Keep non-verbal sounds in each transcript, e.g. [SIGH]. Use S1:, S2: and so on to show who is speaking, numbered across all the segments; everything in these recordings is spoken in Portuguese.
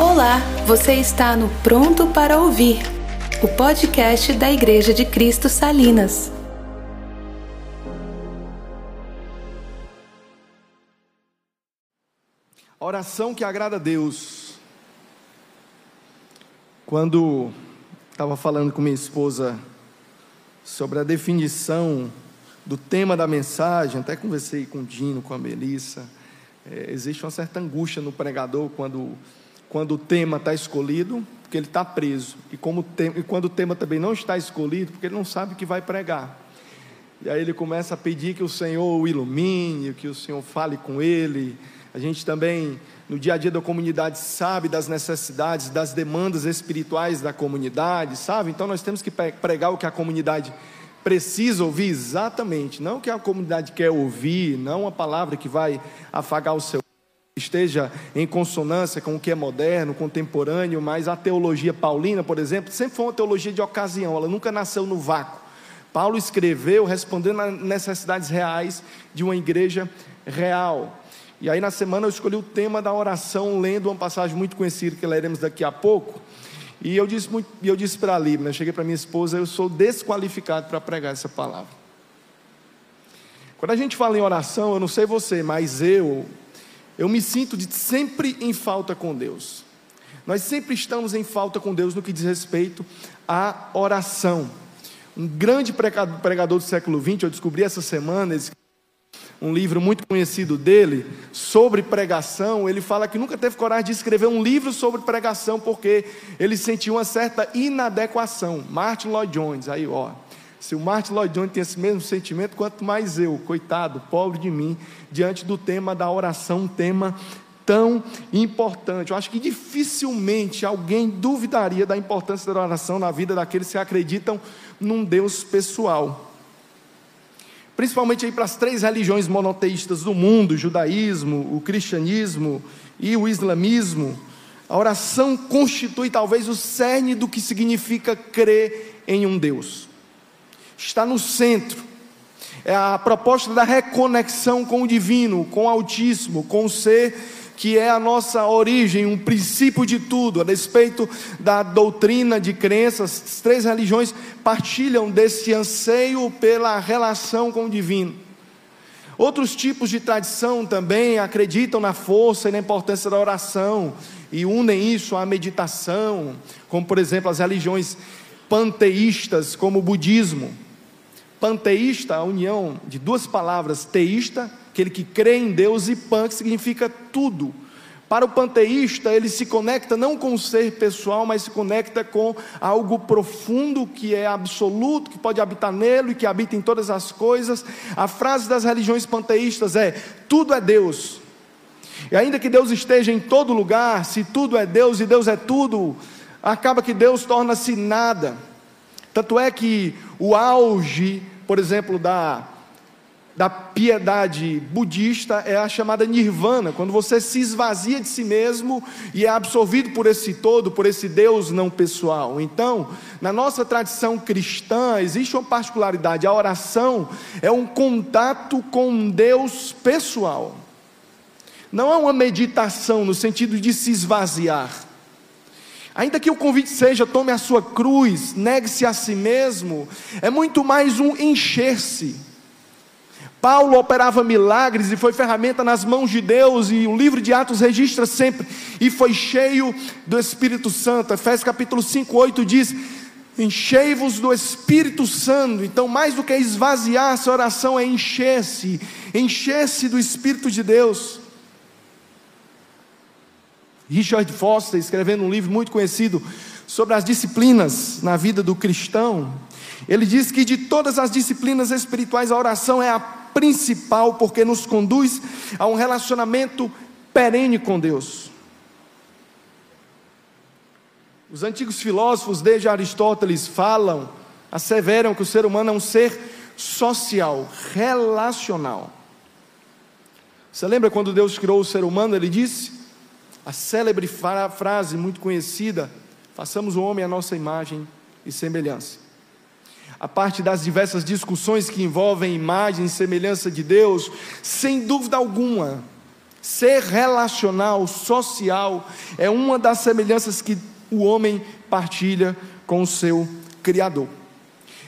S1: Olá, você está no Pronto para Ouvir, o podcast da Igreja de Cristo Salinas.
S2: A oração que agrada a Deus. Quando estava falando com minha esposa sobre a definição do tema da mensagem, até conversei com o Dino, com a Melissa. É, existe uma certa angústia no pregador quando, quando o tema está escolhido, porque ele está preso, e, como e quando o tema também não está escolhido, porque ele não sabe o que vai pregar. E aí ele começa a pedir que o Senhor o ilumine, que o Senhor fale com ele. A gente também, no dia a dia da comunidade, sabe das necessidades, das demandas espirituais da comunidade, sabe? Então nós temos que pregar o que a comunidade precisa ouvir exatamente, não o que a comunidade quer ouvir, não a palavra que vai afagar o seu esteja em consonância com o que é moderno, contemporâneo, mas a teologia paulina, por exemplo, sempre foi uma teologia de ocasião, ela nunca nasceu no vácuo. Paulo escreveu respondendo às necessidades reais de uma igreja real. E aí na semana eu escolhi o tema da oração, lendo uma passagem muito conhecida que leremos daqui a pouco, e eu disse, eu disse para a Libna, cheguei para minha esposa, eu sou desqualificado para pregar essa palavra. Quando a gente fala em oração, eu não sei você, mas eu, eu me sinto de sempre em falta com Deus. Nós sempre estamos em falta com Deus no que diz respeito à oração. Um grande pregador do século XX, eu descobri essa semana, um livro muito conhecido dele, sobre pregação, ele fala que nunca teve coragem de escrever um livro sobre pregação, porque ele sentiu uma certa inadequação. Martin Lloyd Jones, aí ó. Se o Martin Lloyd Jones tem esse mesmo sentimento, quanto mais eu, coitado, pobre de mim, diante do tema da oração, um tema tão importante. Eu acho que dificilmente alguém duvidaria da importância da oração na vida daqueles que acreditam num Deus pessoal principalmente aí para as três religiões monoteístas do mundo, o judaísmo, o cristianismo e o islamismo, a oração constitui talvez o cerne do que significa crer em um Deus. Está no centro. É a proposta da reconexão com o divino, com o altíssimo, com o ser que é a nossa origem, um princípio de tudo, a respeito da doutrina de crenças, as três religiões partilham desse anseio pela relação com o divino. Outros tipos de tradição também acreditam na força e na importância da oração e unem isso à meditação, como por exemplo as religiões panteístas, como o budismo. Panteísta, a união de duas palavras, teísta aquele que crê em Deus, e pan, que significa tudo. Para o panteísta, ele se conecta não com o ser pessoal, mas se conecta com algo profundo que é absoluto, que pode habitar nele, que habita em todas as coisas. A frase das religiões panteístas é: tudo é Deus. E ainda que Deus esteja em todo lugar, se tudo é Deus e Deus é tudo, acaba que Deus torna-se nada. Tanto é que o auge, por exemplo, da da piedade budista é a chamada nirvana, quando você se esvazia de si mesmo e é absorvido por esse todo, por esse Deus não pessoal. Então, na nossa tradição cristã, existe uma particularidade: a oração é um contato com um Deus pessoal, não é uma meditação no sentido de se esvaziar. Ainda que o convite seja tome a sua cruz, negue-se a si mesmo, é muito mais um encher-se Paulo operava milagres e foi ferramenta nas mãos de Deus, e o livro de Atos registra sempre, e foi cheio do Espírito Santo. Efésios capítulo 5, 8 diz: Enchei-vos do Espírito Santo. Então, mais do que esvaziar, essa oração é encher-se, encher-se do Espírito de Deus. Richard Foster, escrevendo um livro muito conhecido sobre as disciplinas na vida do cristão, ele diz que de todas as disciplinas espirituais, a oração é a principal, porque nos conduz a um relacionamento perene com Deus. Os antigos filósofos, desde Aristóteles, falam, asseveram que o ser humano é um ser social, relacional. Você lembra quando Deus criou o ser humano? Ele disse, a célebre frase muito conhecida: façamos o homem à nossa imagem e semelhança a parte das diversas discussões que envolvem imagem e semelhança de Deus, sem dúvida alguma, Ser relacional, social, é uma das semelhanças que o homem partilha com o seu Criador.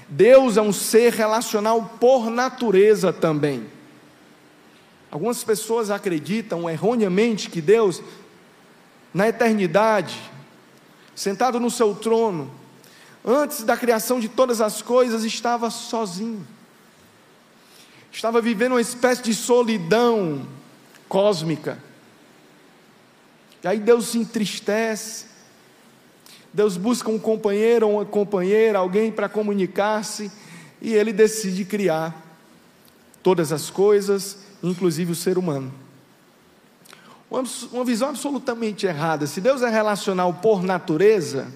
S2: Deus é um ser relacional por natureza também. Algumas pessoas acreditam erroneamente que Deus, na eternidade, sentado no seu trono, antes da criação de todas as coisas, estava sozinho. Estava vivendo uma espécie de solidão cósmica. E aí Deus se entristece. Deus busca um companheiro ou uma companheira, alguém para comunicar-se, e ele decide criar todas as coisas, inclusive o ser humano. Uma, visão absolutamente errada. Se Deus é relacional por natureza,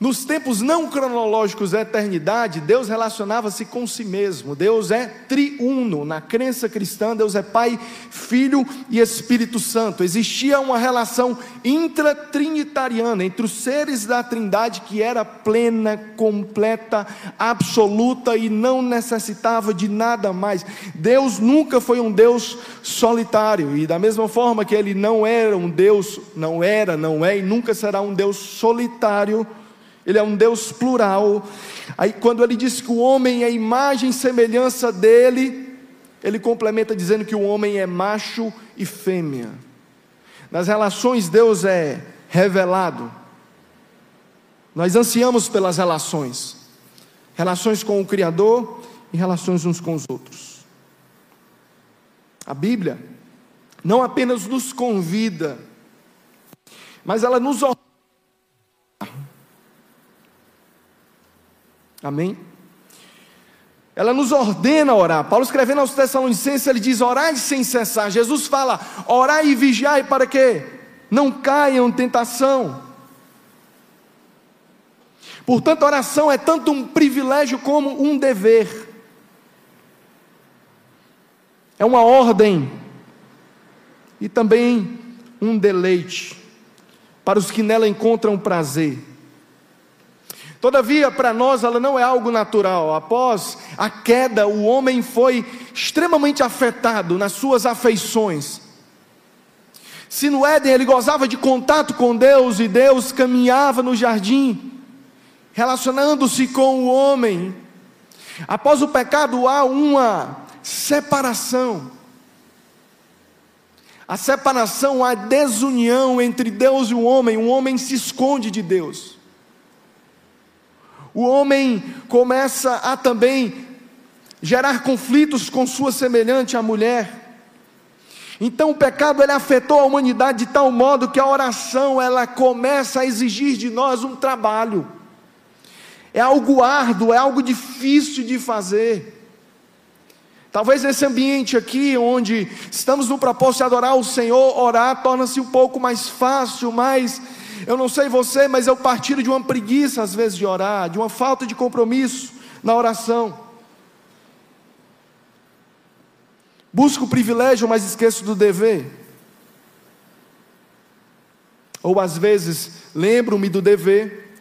S2: nos tempos não cronológicos da eternidade, Deus relacionava-se com si mesmo. Deus é triuno. Na crença cristã, Deus é Pai, Filho e Espírito Santo. Existia uma relação intratrinitariana entre os seres da Trindade que era plena, completa, absoluta e não necessitava de nada mais. Deus nunca foi um Deus solitário e da mesma forma que ele não era um Deus, não era, não é e nunca será um Deus solitário ele é um Deus plural. Aí, quando ele diz que o homem é imagem e semelhança dele, ele complementa dizendo que o homem é macho e fêmea. Nas relações, Deus é revelado. Nós ansiamos pelas relações, relações com o Criador e relações uns com os outros. A Bíblia não apenas nos convida, mas ela nos ordena Amém? Ela nos ordena orar. Paulo escrevendo aos Tessalonicenses, ele diz: orai sem cessar. Jesus fala: orai e vigiai para que não caiam em tentação. Portanto, oração é tanto um privilégio como um dever. É uma ordem e também um deleite para os que nela encontram prazer. Todavia, para nós, ela não é algo natural. Após a queda, o homem foi extremamente afetado nas suas afeições. Se no Éden ele gozava de contato com Deus e Deus caminhava no jardim, relacionando-se com o homem, após o pecado há uma separação. A separação, a desunião entre Deus e o homem, o homem se esconde de Deus o homem começa a também gerar conflitos com sua semelhante, a mulher. Então o pecado ele afetou a humanidade de tal modo que a oração ela começa a exigir de nós um trabalho. É algo árduo, é algo difícil de fazer. Talvez nesse ambiente aqui, onde estamos no propósito de adorar o Senhor, orar torna-se um pouco mais fácil, mais eu não sei você, mas eu partilho de uma preguiça às vezes de orar, de uma falta de compromisso na oração. Busco o privilégio, mas esqueço do dever. Ou às vezes lembro-me do dever,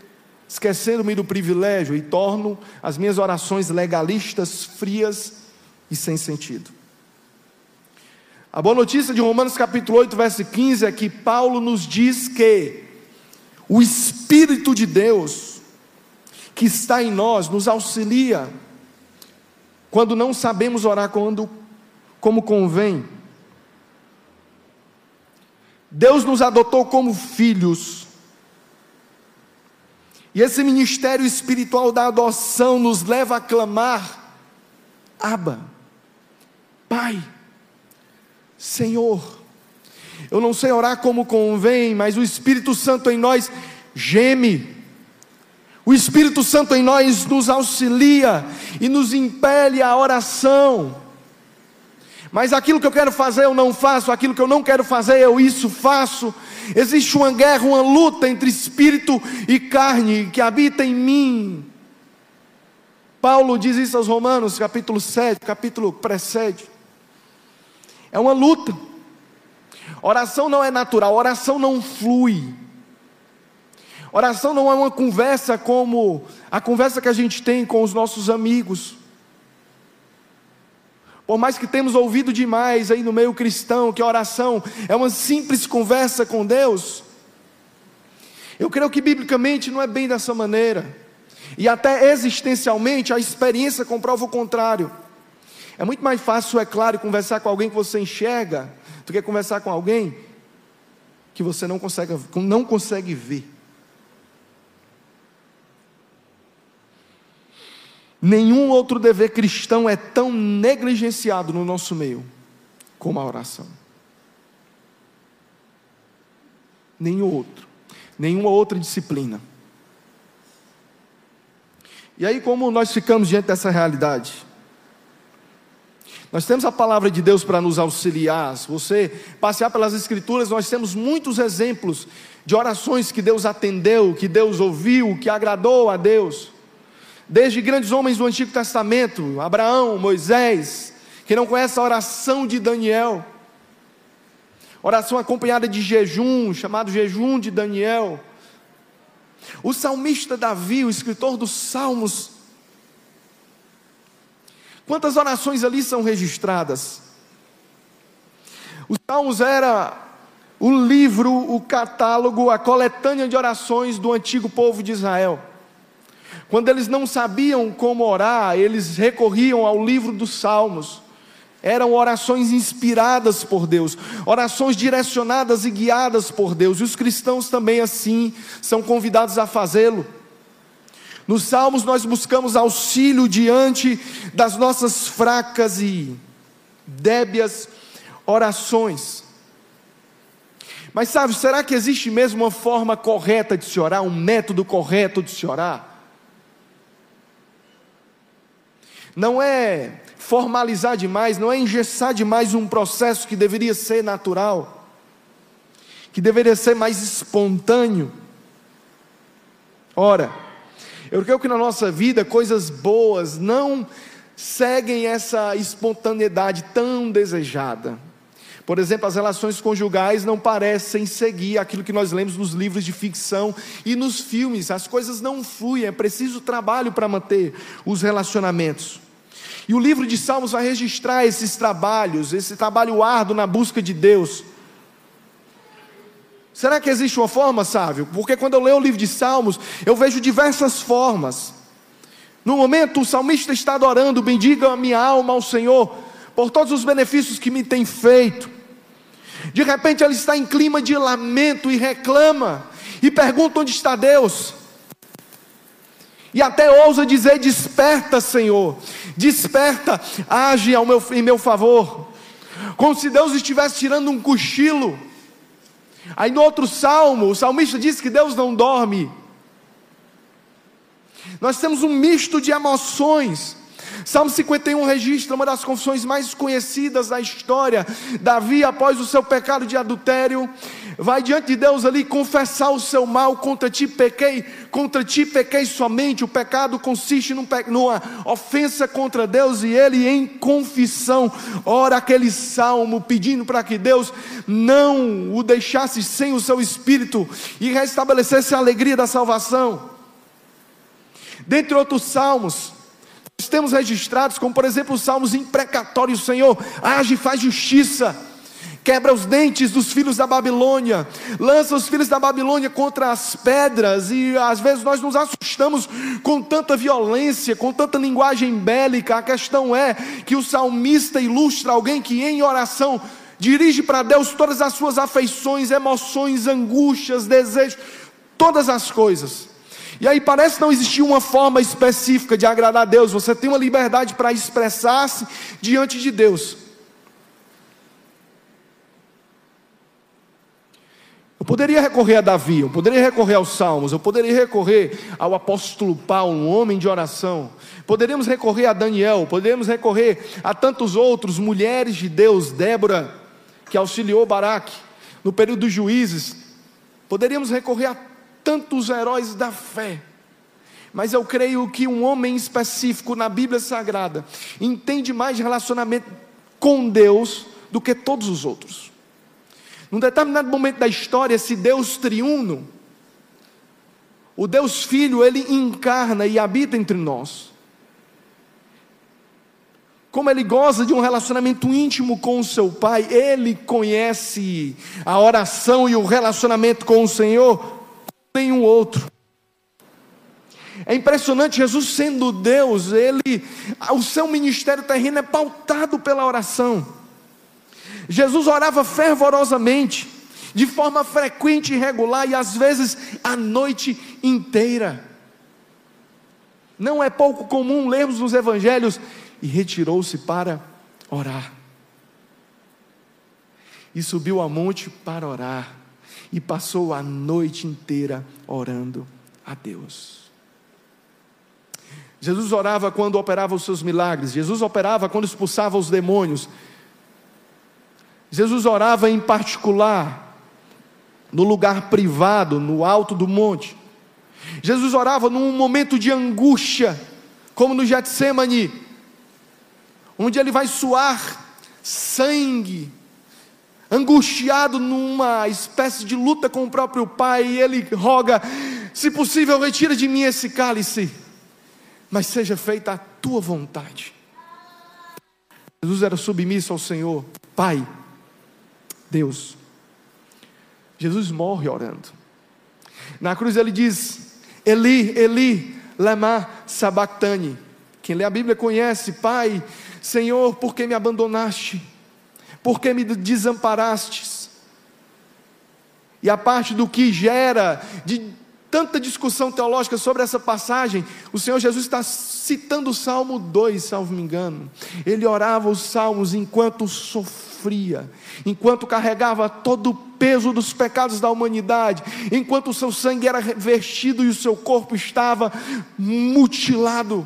S2: esquecendo-me do privilégio e torno as minhas orações legalistas, frias e sem sentido. A boa notícia de Romanos capítulo 8, verso 15 é que Paulo nos diz que o Espírito de Deus que está em nós nos auxilia quando não sabemos orar quando, como convém. Deus nos adotou como filhos. E esse ministério espiritual da adoção nos leva a clamar: Abba, Pai, Senhor. Eu não sei orar como convém, mas o Espírito Santo em nós geme. O Espírito Santo em nós nos auxilia e nos impele à oração. Mas aquilo que eu quero fazer eu não faço, aquilo que eu não quero fazer eu isso faço. Existe uma guerra, uma luta entre espírito e carne que habita em mim. Paulo diz isso aos Romanos, capítulo 7, capítulo precede. É uma luta. Oração não é natural, oração não flui. Oração não é uma conversa como a conversa que a gente tem com os nossos amigos. Por mais que temos ouvido demais aí no meio cristão que a oração é uma simples conversa com Deus, eu creio que biblicamente não é bem dessa maneira. E até existencialmente a experiência comprova o contrário. É muito mais fácil, é claro, conversar com alguém que você enxerga do que conversar com alguém que você não consegue, não consegue ver. Nenhum outro dever cristão é tão negligenciado no nosso meio como a oração. Nenhum outro. Nenhuma outra disciplina. E aí, como nós ficamos diante dessa realidade? Nós temos a palavra de Deus para nos auxiliar. Se você passear pelas Escrituras, nós temos muitos exemplos de orações que Deus atendeu, que Deus ouviu, que agradou a Deus. Desde grandes homens do Antigo Testamento, Abraão, Moisés, que não conhece a oração de Daniel, oração acompanhada de jejum, chamado jejum de Daniel. O salmista Davi, o escritor dos Salmos, quantas orações ali são registradas? Os Salmos era o livro, o catálogo, a coletânea de orações do antigo povo de Israel. Quando eles não sabiam como orar, eles recorriam ao livro dos Salmos. Eram orações inspiradas por Deus, orações direcionadas e guiadas por Deus, e os cristãos também assim são convidados a fazê-lo. Nos Salmos nós buscamos auxílio diante das nossas fracas e débias orações. Mas sabe, será que existe mesmo uma forma correta de se orar, um método correto de se orar? não é formalizar demais, não é engessar demais um processo que deveria ser natural, que deveria ser mais espontâneo. Ora, eu creio que na nossa vida coisas boas não seguem essa espontaneidade tão desejada. Por exemplo, as relações conjugais não parecem seguir aquilo que nós lemos nos livros de ficção e nos filmes. As coisas não fluem, é preciso trabalho para manter os relacionamentos. E o livro de Salmos vai registrar esses trabalhos, esse trabalho árduo na busca de Deus. Será que existe uma forma, sábio? Porque quando eu leio o livro de Salmos, eu vejo diversas formas. No momento, o salmista está adorando, bendiga a minha alma ao Senhor, por todos os benefícios que me tem feito. De repente, ele está em clima de lamento e reclama, e pergunta onde está Deus. E até ousa dizer: Desperta, Senhor, desperta, age ao meu, em meu favor. Como se Deus estivesse tirando um cochilo. Aí no outro salmo, o salmista diz que Deus não dorme. Nós temos um misto de emoções. Salmo 51 registra uma das confissões mais conhecidas da história. Davi, após o seu pecado de adultério, vai diante de Deus ali confessar o seu mal, contra ti pequei, contra ti pequei somente. O pecado consiste num, numa ofensa contra Deus e ele em confissão ora aquele salmo pedindo para que Deus não o deixasse sem o seu espírito e restabelecesse a alegria da salvação. Dentre outros salmos, temos registrados, como por exemplo os salmos imprecatórios, Senhor, age e faz justiça quebra os dentes dos filhos da Babilônia, lança os filhos da Babilônia contra as pedras, e às vezes nós nos assustamos com tanta violência, com tanta linguagem bélica. A questão é que o salmista ilustra alguém que em oração dirige para Deus todas as suas afeições, emoções, angústias, desejos, todas as coisas. E aí parece não existir uma forma específica de agradar a Deus, você tem uma liberdade para expressar-se diante de Deus. Eu poderia recorrer a Davi, eu poderia recorrer aos Salmos, eu poderia recorrer ao apóstolo Paulo, um homem de oração. Poderíamos recorrer a Daniel, poderíamos recorrer a tantos outros, mulheres de Deus, Débora, que auxiliou Baraque no período dos juízes. Poderíamos recorrer a tantos heróis da fé. Mas eu creio que um homem específico na Bíblia Sagrada entende mais relacionamento com Deus do que todos os outros. Num determinado momento da história, esse Deus triuno, o Deus Filho, ele encarna e habita entre nós. como ele goza de um relacionamento íntimo com o seu Pai, ele conhece a oração e o relacionamento com o Senhor nenhum outro. É impressionante, Jesus sendo Deus, ele, o seu ministério terreno é pautado pela oração. Jesus orava fervorosamente, de forma frequente e regular, e às vezes a noite inteira. Não é pouco comum lermos nos evangelhos, e retirou-se para orar. E subiu a monte para orar, e passou a noite inteira orando a Deus. Jesus orava quando operava os seus milagres, Jesus operava quando expulsava os demônios, Jesus orava em particular, no lugar privado, no alto do monte. Jesus orava num momento de angústia, como no Getsemane, onde ele vai suar sangue, angustiado numa espécie de luta com o próprio Pai, e ele roga: se possível, retira de mim esse cálice, mas seja feita a tua vontade. Jesus era submisso ao Senhor, Pai, Deus. Jesus morre orando. Na cruz ele diz: Eli, Eli, lema sabachthani. Quem lê a Bíblia conhece, Pai, Senhor, por que me abandonaste? Por que me desamparastes? E a parte do que gera de tanta discussão teológica sobre essa passagem, o Senhor Jesus está citando o Salmo 2, salvo me engano. Ele orava os salmos enquanto sofria, enquanto carregava todo o peso dos pecados da humanidade, enquanto o seu sangue era vertido e o seu corpo estava mutilado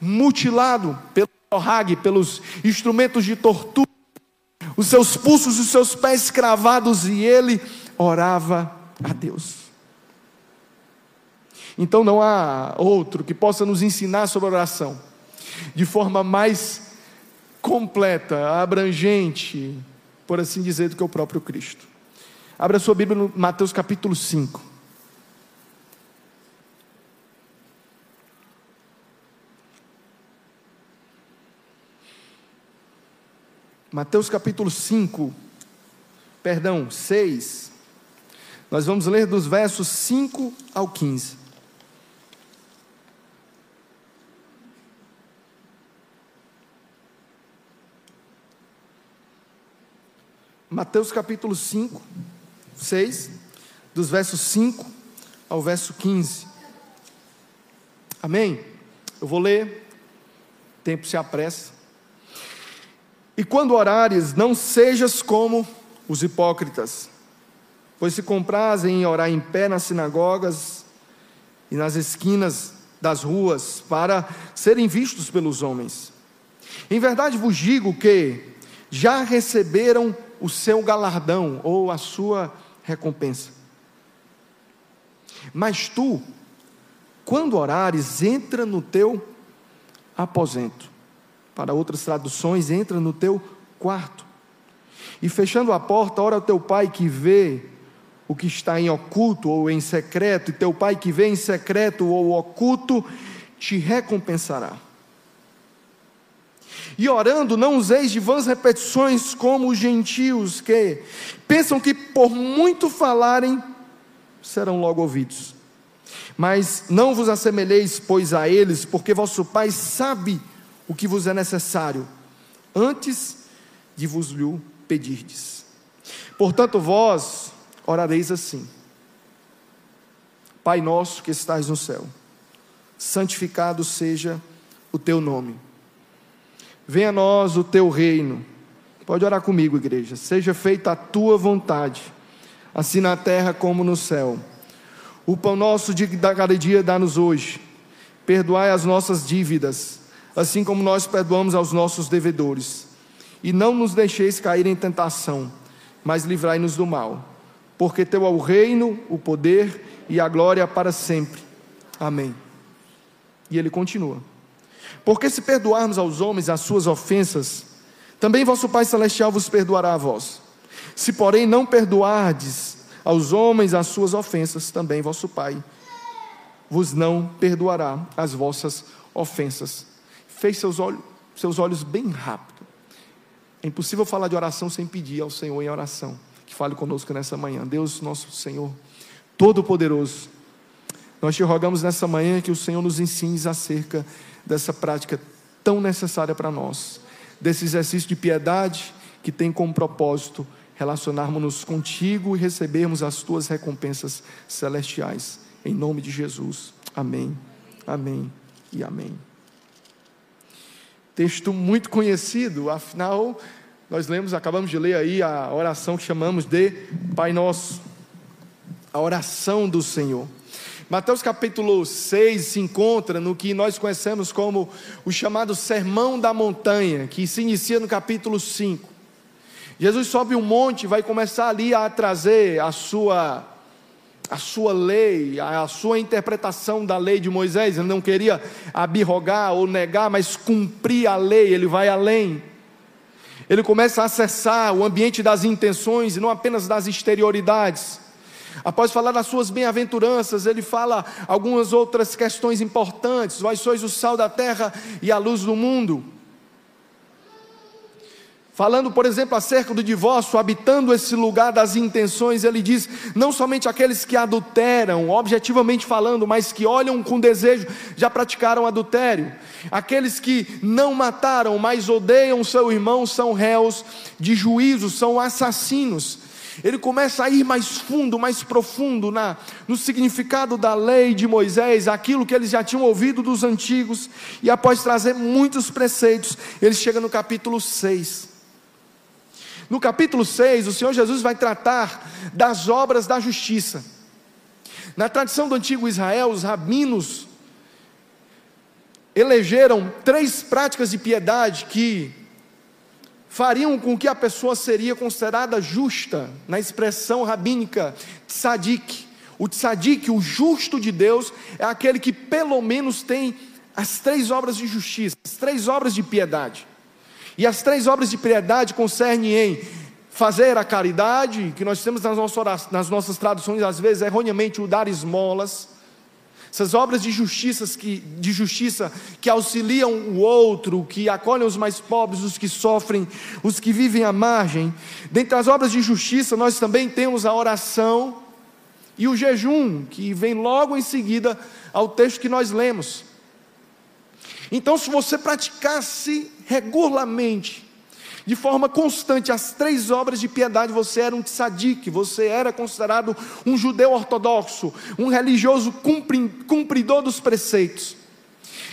S2: mutilado pelo Ohag, pelos instrumentos de tortura, os seus pulsos e os seus pés cravados, e ele orava a Deus. Então não há outro que possa nos ensinar sobre oração de forma mais completa, abrangente, por assim dizer, do que o próprio Cristo. Abra sua Bíblia no Mateus capítulo 5. Mateus capítulo 5, perdão, 6. Nós vamos ler dos versos 5 ao 15. Mateus capítulo 5, 6, dos versos 5 ao verso 15. Amém? Eu vou ler, tempo se apressa. E quando orares, não sejas como os hipócritas, pois se comprazem em orar em pé nas sinagogas e nas esquinas das ruas, para serem vistos pelos homens. Em verdade vos digo que já receberam o seu galardão ou a sua recompensa. Mas tu, quando orares, entra no teu aposento para outras traduções, entra no teu quarto. E fechando a porta, ora ao teu pai que vê o que está em oculto ou em secreto, e teu pai que vê em secreto ou oculto te recompensará. E orando, não useis de vãs repetições como os gentios que pensam que por muito falarem serão logo ouvidos. Mas não vos assemelheis, pois, a eles, porque vosso Pai sabe o que vos é necessário, antes de vos lhe pedirdes. Portanto, vós orareis assim: Pai nosso que estás no céu, santificado seja o teu nome. Venha a nós o teu reino. Pode orar comigo, igreja. Seja feita a tua vontade, assim na terra como no céu. O pão nosso de cada dia dá-nos hoje. Perdoai as nossas dívidas assim como nós perdoamos aos nossos devedores. E não nos deixeis cair em tentação, mas livrai-nos do mal. Porque teu é o reino, o poder e a glória para sempre. Amém. E ele continua: Porque se perdoarmos aos homens as suas ofensas, também vosso Pai Celestial vos perdoará a vós. Se, porém, não perdoardes aos homens as suas ofensas, também vosso Pai vos não perdoará as vossas ofensas. Feche seus olhos, seus olhos bem rápido. É impossível falar de oração sem pedir ao Senhor em oração. Que fale conosco nessa manhã. Deus, nosso Senhor, Todo-Poderoso, nós te rogamos nessa manhã que o Senhor nos ensine acerca dessa prática tão necessária para nós, desse exercício de piedade que tem como propósito relacionarmos-nos contigo e recebermos as tuas recompensas celestiais. Em nome de Jesus. Amém. Amém e amém. Texto muito conhecido, afinal, nós lemos, acabamos de ler aí a oração que chamamos de Pai Nosso, a oração do Senhor. Mateus capítulo 6 se encontra no que nós conhecemos como o chamado Sermão da Montanha, que se inicia no capítulo 5. Jesus sobe um monte e vai começar ali a trazer a sua a sua lei, a sua interpretação da lei de Moisés. Ele não queria abirrogar ou negar, mas cumprir a lei, ele vai além. Ele começa a acessar o ambiente das intenções e não apenas das exterioridades. Após falar das suas bem-aventuranças, ele fala algumas outras questões importantes. Vós sois o sal da terra e a luz do mundo. Falando, por exemplo, acerca do divórcio, habitando esse lugar das intenções, ele diz: não somente aqueles que adulteram, objetivamente falando, mas que olham com desejo, já praticaram adultério. Aqueles que não mataram, mas odeiam seu irmão, são réus de juízo, são assassinos. Ele começa a ir mais fundo, mais profundo na, no significado da lei de Moisés, aquilo que eles já tinham ouvido dos antigos, e após trazer muitos preceitos, ele chega no capítulo 6 no capítulo 6, o Senhor Jesus vai tratar das obras da justiça. Na tradição do antigo Israel, os rabinos elegeram três práticas de piedade que fariam com que a pessoa seria considerada justa, na expressão rabínica tzadik. O tzadik, o justo de Deus, é aquele que pelo menos tem as três obras de justiça, as três obras de piedade. E as três obras de piedade concernem em fazer a caridade, que nós temos nas nossas, nas nossas traduções, às vezes erroneamente, o dar esmolas. Essas obras de justiça, que, de justiça que auxiliam o outro, que acolhem os mais pobres, os que sofrem, os que vivem à margem. Dentre as obras de justiça, nós também temos a oração e o jejum, que vem logo em seguida ao texto que nós lemos. Então, se você praticasse regularmente, de forma constante, as três obras de piedade, você era um tzadik, você era considerado um judeu ortodoxo, um religioso cumpridor dos preceitos.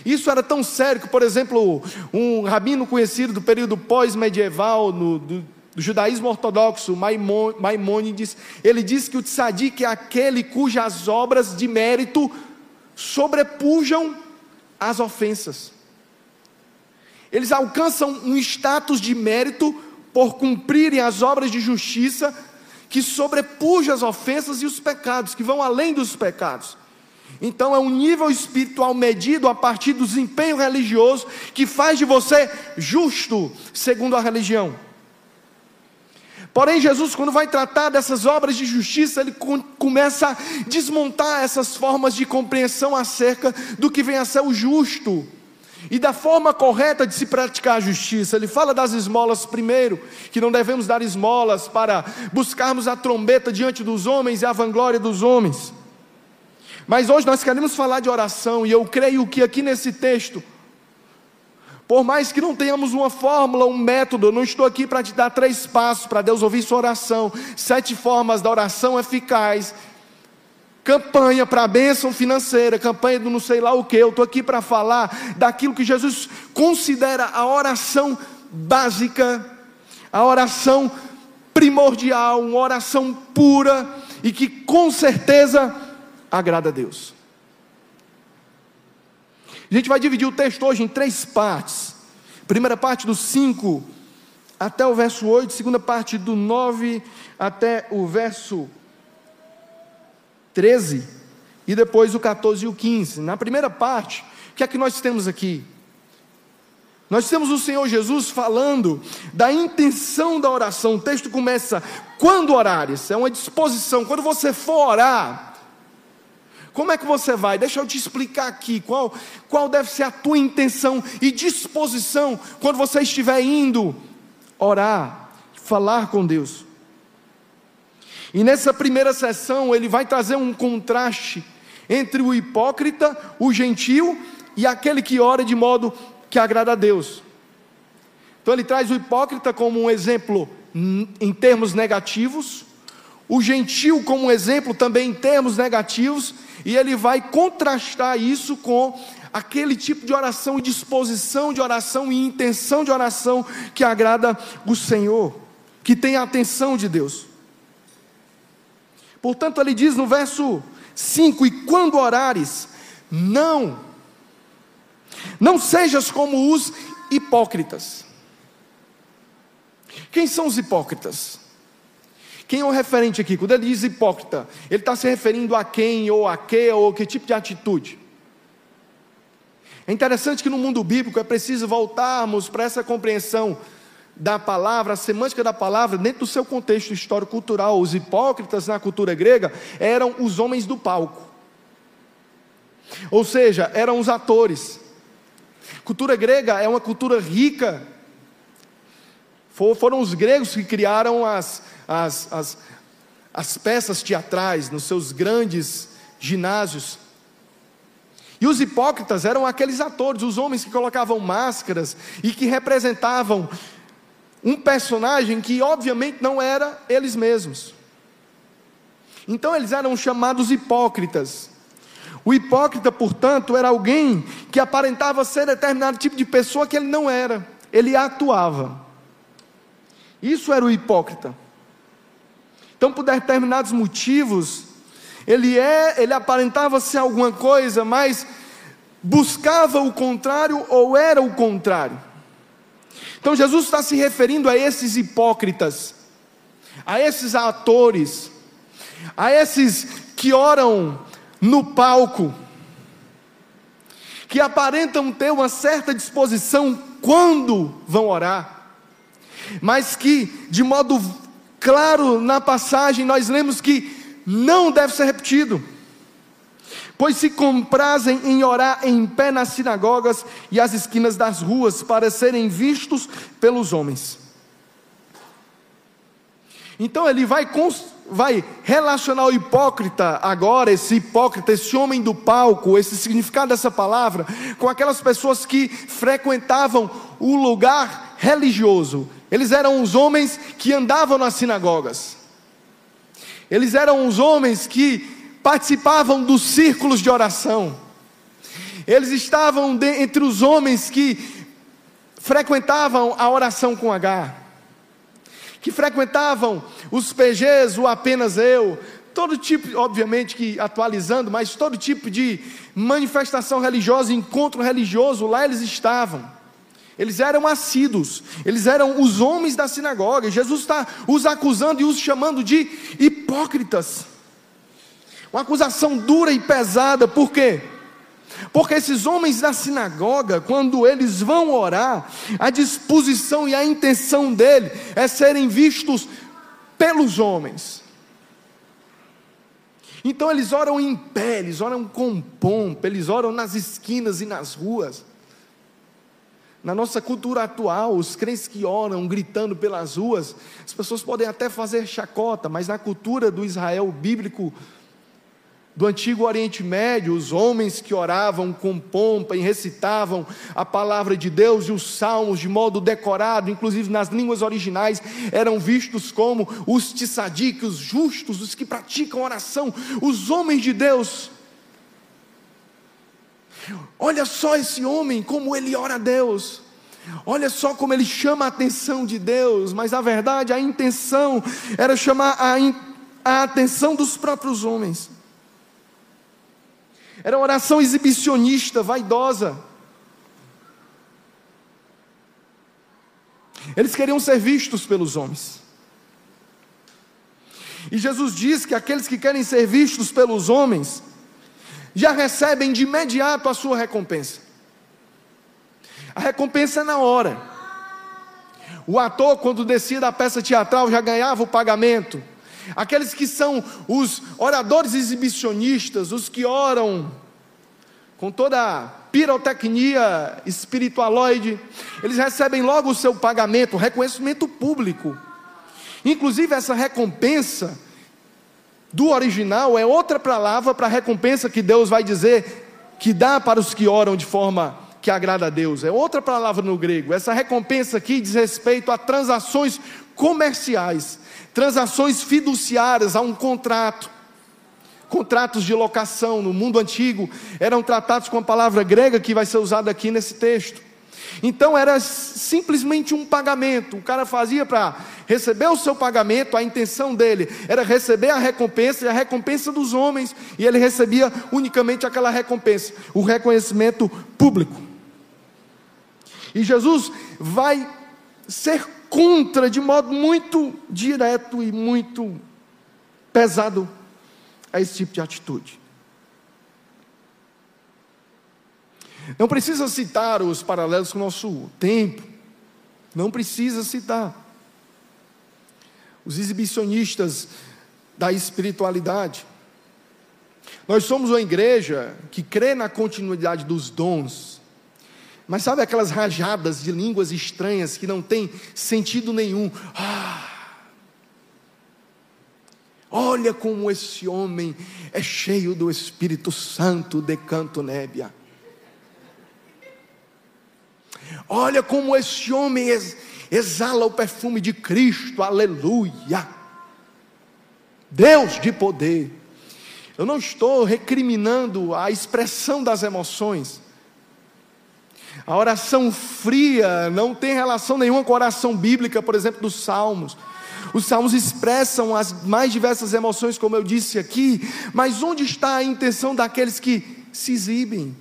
S2: Isso era tão sério que, por exemplo, um rabino conhecido do período pós-medieval, do, do judaísmo ortodoxo, Maimônides, ele diz que o tzadik é aquele cujas obras de mérito sobrepujam as ofensas. Eles alcançam um status de mérito por cumprirem as obras de justiça que sobrepuja as ofensas e os pecados, que vão além dos pecados. Então é um nível espiritual medido a partir do desempenho religioso que faz de você justo segundo a religião. Porém, Jesus, quando vai tratar dessas obras de justiça, ele começa a desmontar essas formas de compreensão acerca do que vem a ser o justo e da forma correta de se praticar a justiça. Ele fala das esmolas primeiro, que não devemos dar esmolas para buscarmos a trombeta diante dos homens e a vanglória dos homens. Mas hoje nós queremos falar de oração, e eu creio que aqui nesse texto, por mais que não tenhamos uma fórmula, um método, eu não estou aqui para te dar três passos para Deus ouvir sua oração, sete formas da oração eficaz, campanha para a bênção financeira, campanha do não sei lá o que. Eu estou aqui para falar daquilo que Jesus considera a oração básica, a oração primordial, uma oração pura e que com certeza agrada a Deus. A gente vai dividir o texto hoje em três partes. Primeira parte do 5 até o verso 8, segunda parte do 9 até o verso 13 e depois o 14 e o 15. Na primeira parte, o que é que nós temos aqui? Nós temos o Senhor Jesus falando da intenção da oração. O texto começa: quando orares? É uma disposição. Quando você for orar, Como é que você vai? Deixa eu te explicar aqui qual, qual deve ser a tua intenção e disposição quando você estiver indo orar, falar com Deus. E nessa primeira sessão, ele vai trazer um contraste entre o hipócrita, o gentil e aquele que ora de modo que agrada a Deus. Então ele traz o hipócrita como um exemplo em termos negativos, o gentil como um exemplo também em termos negativos, e ele vai contrastar isso com aquele tipo de oração e disposição de oração e intenção de oração que agrada o Senhor, que tem a atenção de Deus. Portanto, ele diz no verso 5: E quando orares, não, não sejas como os hipócritas. Quem são os hipócritas? Quem é o referente aqui? Quando ele diz hipócrita, ele está se referindo a quem, ou a que, ou que tipo de atitude? É interessante que no mundo bíblico é preciso voltarmos para essa compreensão da palavra, a semântica da palavra, dentro do seu contexto histórico-cultural. Os hipócritas na cultura grega eram os homens do palco, ou seja, eram os atores. Cultura grega é uma cultura rica. Foram os gregos que criaram as, as, as, as peças teatrais nos seus grandes ginásios. E os hipócritas eram aqueles atores, os homens que colocavam máscaras e que representavam um personagem que obviamente não era eles mesmos. Então eles eram chamados hipócritas. O hipócrita, portanto, era alguém que aparentava ser determinado tipo de pessoa que ele não era, ele atuava. Isso era o hipócrita. Então, por determinados motivos, ele é, ele aparentava ser alguma coisa, mas buscava o contrário ou era o contrário. Então Jesus está se referindo a esses hipócritas, a esses atores, a esses que oram no palco, que aparentam ter uma certa disposição quando vão orar, mas que de modo claro na passagem nós lemos que não deve ser repetido pois se comprazem em orar em pé nas sinagogas e as esquinas das ruas para serem vistos pelos homens. Então ele vai, vai relacionar o hipócrita agora, esse hipócrita, esse homem do palco, esse significado dessa palavra, com aquelas pessoas que frequentavam o lugar religioso. Eles eram os homens que andavam nas sinagogas. Eles eram os homens que participavam dos círculos de oração. Eles estavam de, entre os homens que frequentavam a oração com H, que frequentavam os PGs, o apenas eu, todo tipo, obviamente que atualizando, mas todo tipo de manifestação religiosa, encontro religioso, lá eles estavam. Eles eram assíduos, eles eram os homens da sinagoga. Jesus está os acusando e os chamando de hipócritas. Uma acusação dura e pesada, por quê? Porque esses homens da sinagoga, quando eles vão orar, a disposição e a intenção dele é serem vistos pelos homens. Então eles oram em pé, eles oram com pompa, eles oram nas esquinas e nas ruas. Na nossa cultura atual, os crentes que oram gritando pelas ruas, as pessoas podem até fazer chacota, mas na cultura do Israel bíblico, do antigo Oriente Médio, os homens que oravam com pompa e recitavam a palavra de Deus e os salmos de modo decorado, inclusive nas línguas originais, eram vistos como os tissadiques, os justos, os que praticam oração, os homens de Deus. Olha só esse homem, como ele ora a Deus. Olha só como ele chama a atenção de Deus, mas na verdade a intenção era chamar a, a atenção dos próprios homens. Era uma oração exibicionista, vaidosa. Eles queriam ser vistos pelos homens. E Jesus diz que aqueles que querem ser vistos pelos homens já recebem de imediato a sua recompensa. A recompensa é na hora. O ator, quando descia da peça teatral, já ganhava o pagamento. Aqueles que são os oradores exibicionistas, os que oram com toda a pirotecnia espiritualoide, eles recebem logo o seu pagamento, o reconhecimento público. Inclusive, essa recompensa do original é outra palavra para a recompensa que Deus vai dizer que dá para os que oram de forma que agrada a Deus. É outra palavra no grego. Essa recompensa aqui diz respeito a transações comerciais, transações fiduciárias, a um contrato. Contratos de locação no mundo antigo eram tratados com a palavra grega que vai ser usada aqui nesse texto. Então era simplesmente um pagamento. O cara fazia para receber o seu pagamento, a intenção dele era receber a recompensa e a recompensa dos homens, e ele recebia unicamente aquela recompensa, o reconhecimento público. E Jesus vai ser contra de modo muito direto e muito pesado a esse tipo de atitude. Não precisa citar os paralelos com o nosso tempo. Não precisa citar. Os exibicionistas da espiritualidade. Nós somos uma igreja que crê na continuidade dos dons. Mas sabe aquelas rajadas de línguas estranhas que não tem sentido nenhum? Ah, olha como esse homem é cheio do Espírito Santo de canto nébia. Olha como esse homem exala o perfume de Cristo, aleluia. Deus de poder. Eu não estou recriminando a expressão das emoções. A oração fria não tem relação nenhuma com a oração bíblica, por exemplo, dos salmos. Os salmos expressam as mais diversas emoções, como eu disse aqui, mas onde está a intenção daqueles que se exibem?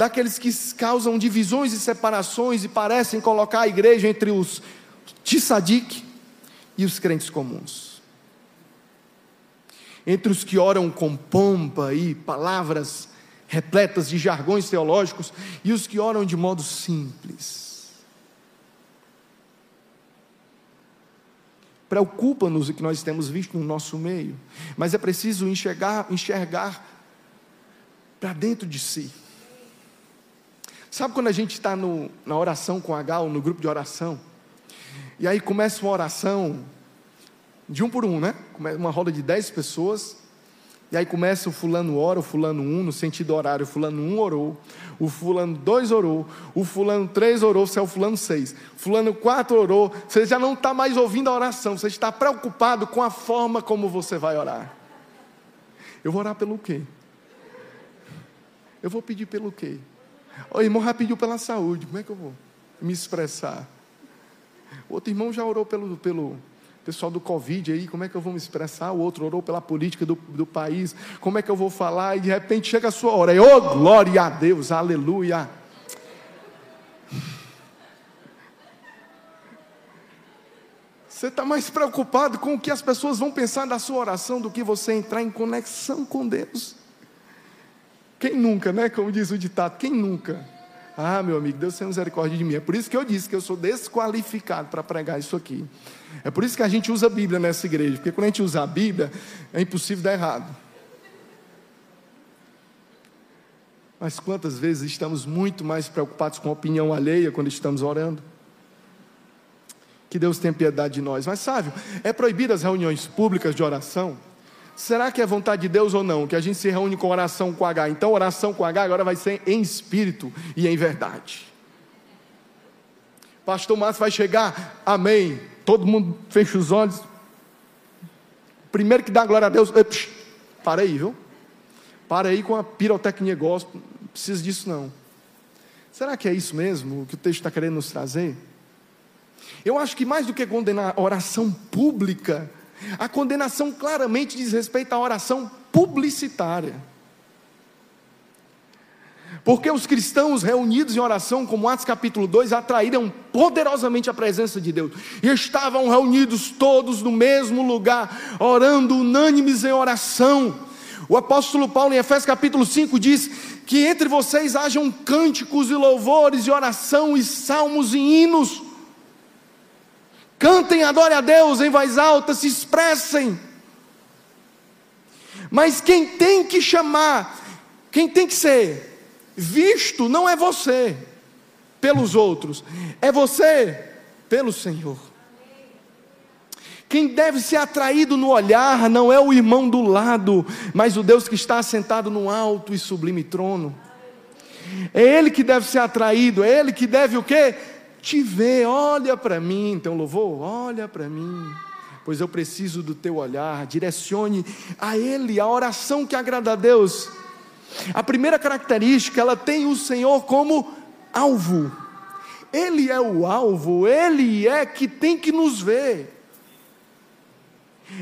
S2: daqueles que causam divisões e separações e parecem colocar a igreja entre os tissadik e os crentes comuns. Entre os que oram com pompa e palavras repletas de jargões teológicos e os que oram de modo simples. Preocupa-nos o que nós temos visto no nosso meio, mas é preciso enxergar, enxergar para dentro de si. Sabe quando a gente está na oração com H, ou no grupo de oração, e aí começa uma oração de um por um, né? Uma roda de dez pessoas, e aí começa o fulano ora, o fulano um, no sentido horário, o fulano um orou, o fulano dois orou, o fulano três orou, você é o fulano seis, fulano quatro orou, você já não está mais ouvindo a oração, você está preocupado com a forma como você vai orar. Eu vou orar pelo quê? Eu vou pedir pelo quê? O irmão já pediu pela saúde, como é que eu vou me expressar? O outro irmão já orou pelo, pelo pessoal do Covid aí, como é que eu vou me expressar? O outro orou pela política do, do país, como é que eu vou falar? E de repente chega a sua hora, e oh glória a Deus, aleluia. Você está mais preocupado com o que as pessoas vão pensar da sua oração do que você entrar em conexão com Deus. Quem nunca, né? Como diz o ditado, quem nunca? Ah, meu amigo, Deus tem misericórdia de mim. É por isso que eu disse que eu sou desqualificado para pregar isso aqui. É por isso que a gente usa a Bíblia nessa igreja, porque quando a gente usa a Bíblia, é impossível dar errado. Mas quantas vezes estamos muito mais preocupados com a opinião alheia quando estamos orando? Que Deus tenha piedade de nós. Mas sabe, é proibido as reuniões públicas de oração? Será que é vontade de Deus ou não? Que a gente se reúne com oração com H. Então, oração com H agora vai ser em espírito e em verdade. Pastor Márcio vai chegar, amém. Todo mundo fecha os olhos. Primeiro que dá glória a Deus, Epsh, para aí, viu? Para aí com a pirotecnia gospel. Não precisa disso não. Será que é isso mesmo que o texto está querendo nos trazer? Eu acho que mais do que condenar a oração pública, a condenação claramente diz respeito à oração publicitária. Porque os cristãos reunidos em oração, como Atos capítulo 2, atraíram poderosamente a presença de Deus. E estavam reunidos todos no mesmo lugar, orando unânimes em oração. O apóstolo Paulo, em Efésios capítulo 5, diz que entre vocês hajam cânticos e louvores e oração e salmos e hinos Cantem, adorem a Deus em voz alta, se expressem. Mas quem tem que chamar, quem tem que ser visto, não é você pelos outros, é você pelo Senhor. Quem deve ser atraído no olhar não é o irmão do lado, mas o Deus que está assentado no alto e sublime trono. É Ele que deve ser atraído, é Ele que deve o quê? Te ver, olha para mim, então louvor, olha para mim, pois eu preciso do teu olhar, direcione a Ele a oração que agrada a Deus. A primeira característica, ela tem o Senhor como alvo. Ele é o alvo, Ele é que tem que nos ver.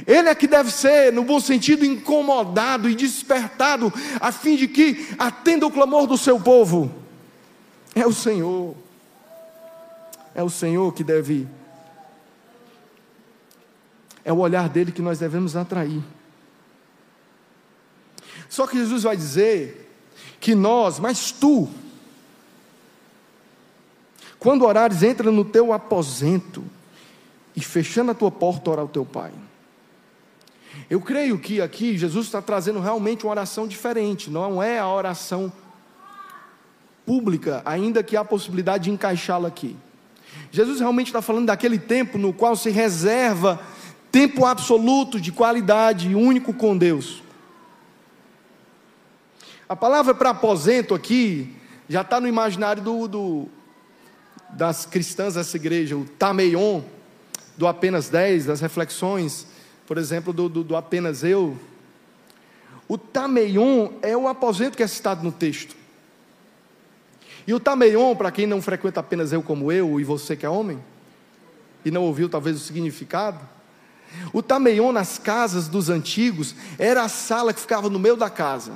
S2: Ele é que deve ser, no bom sentido, incomodado e despertado, a fim de que atenda o clamor do seu povo. É o Senhor. É o Senhor que deve. É o olhar dele que nós devemos atrair. Só que Jesus vai dizer que nós, mas tu, quando orares, entra no teu aposento e fechando a tua porta, ora ao teu Pai. Eu creio que aqui Jesus está trazendo realmente uma oração diferente, não é a oração pública, ainda que há a possibilidade de encaixá-la aqui. Jesus realmente está falando daquele tempo no qual se reserva tempo absoluto de qualidade único com Deus. A palavra para aposento aqui já está no imaginário do, do, das cristãs dessa igreja, o Tameion, do apenas 10, das reflexões por exemplo, do, do, do apenas eu. O Tameion é o aposento que é citado no texto. E o Tameion, para quem não frequenta apenas eu como eu, e você que é homem, e não ouviu talvez o significado, o Tameion nas casas dos antigos era a sala que ficava no meio da casa.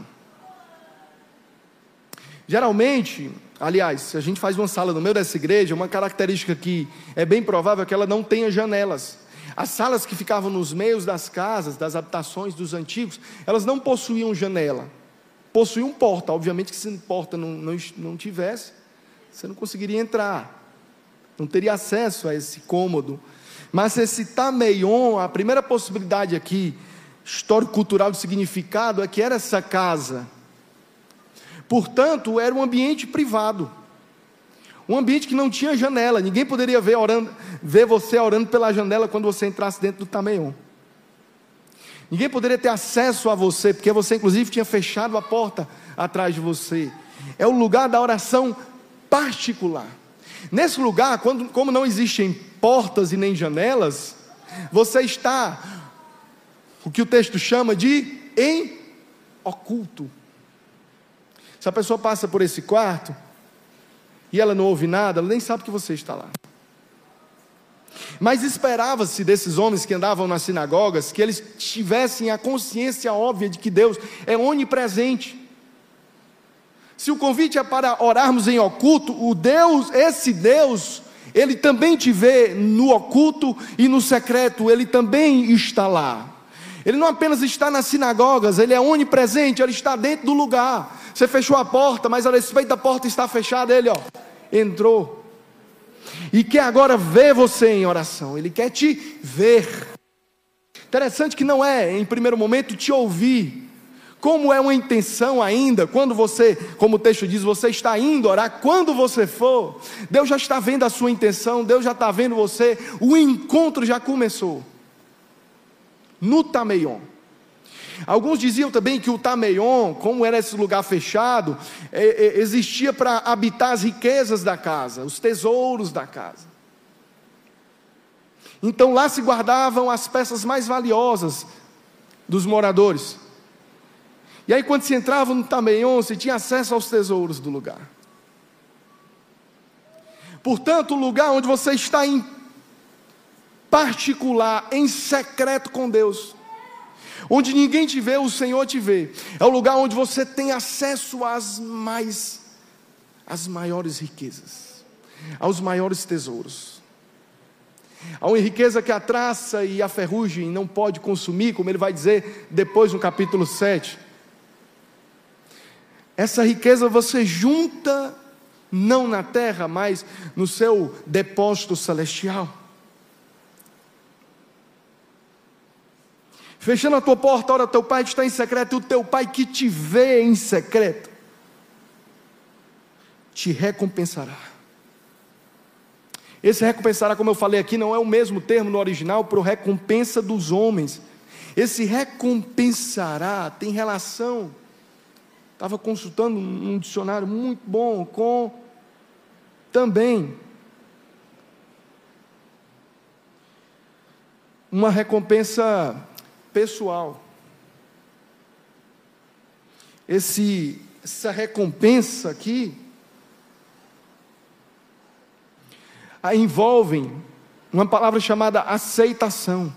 S2: Geralmente, aliás, se a gente faz uma sala no meio dessa igreja, uma característica que é bem provável é que ela não tenha janelas. As salas que ficavam nos meios das casas, das habitações dos antigos, elas não possuíam janela. Possuíam porta. Obviamente que se porta não, não, não tivesse, você não conseguiria entrar. Não teria acesso a esse cômodo. Mas esse Tameion, a primeira possibilidade aqui, histórico-cultural de significado, é que era essa casa. Portanto, era um ambiente privado. Um ambiente que não tinha janela, ninguém poderia ver, orando, ver você orando pela janela quando você entrasse dentro do Tameion. Ninguém poderia ter acesso a você, porque você, inclusive, tinha fechado a porta atrás de você. É o lugar da oração particular. Nesse lugar, quando, como não existem portas e nem janelas, você está, o que o texto chama de em oculto. Se a pessoa passa por esse quarto, e ela não ouve nada, ela nem sabe que você está lá. Mas esperava-se desses homens que andavam nas sinagogas que eles tivessem a consciência óbvia de que Deus é onipresente. Se o convite é para orarmos em oculto, o Deus, esse Deus, ele também te vê no oculto e no secreto, ele também está lá. Ele não apenas está nas sinagogas, ele é onipresente, ele está dentro do lugar. Você fechou a porta, mas a respeito da porta está fechada, ele ó, entrou. E quer agora ver você em oração, ele quer te ver. Interessante que não é, em primeiro momento, te ouvir. Como é uma intenção ainda, quando você, como o texto diz, você está indo orar, quando você for, Deus já está vendo a sua intenção, Deus já está vendo você, o encontro já começou. No Tameion. Alguns diziam também que o Tameion, como era esse lugar fechado, é, é, existia para habitar as riquezas da casa, os tesouros da casa. Então lá se guardavam as peças mais valiosas dos moradores. E aí, quando se entrava no Tameion, se tinha acesso aos tesouros do lugar. Portanto, o lugar onde você está em particular, em secreto com Deus, Onde ninguém te vê, o Senhor te vê. É o lugar onde você tem acesso às mais às maiores riquezas, aos maiores tesouros. Há uma riqueza que a traça e a ferrugem não pode consumir, como ele vai dizer depois no capítulo 7. Essa riqueza você junta não na terra, mas no seu depósito celestial. Fechando a tua porta, ora, teu pai está em secreto, e o teu pai que te vê em secreto, te recompensará. Esse recompensará, como eu falei aqui, não é o mesmo termo no original para o recompensa dos homens. Esse recompensará tem relação, estava consultando um dicionário muito bom com também uma recompensa pessoal. Esse, essa recompensa aqui a envolvem uma palavra chamada aceitação.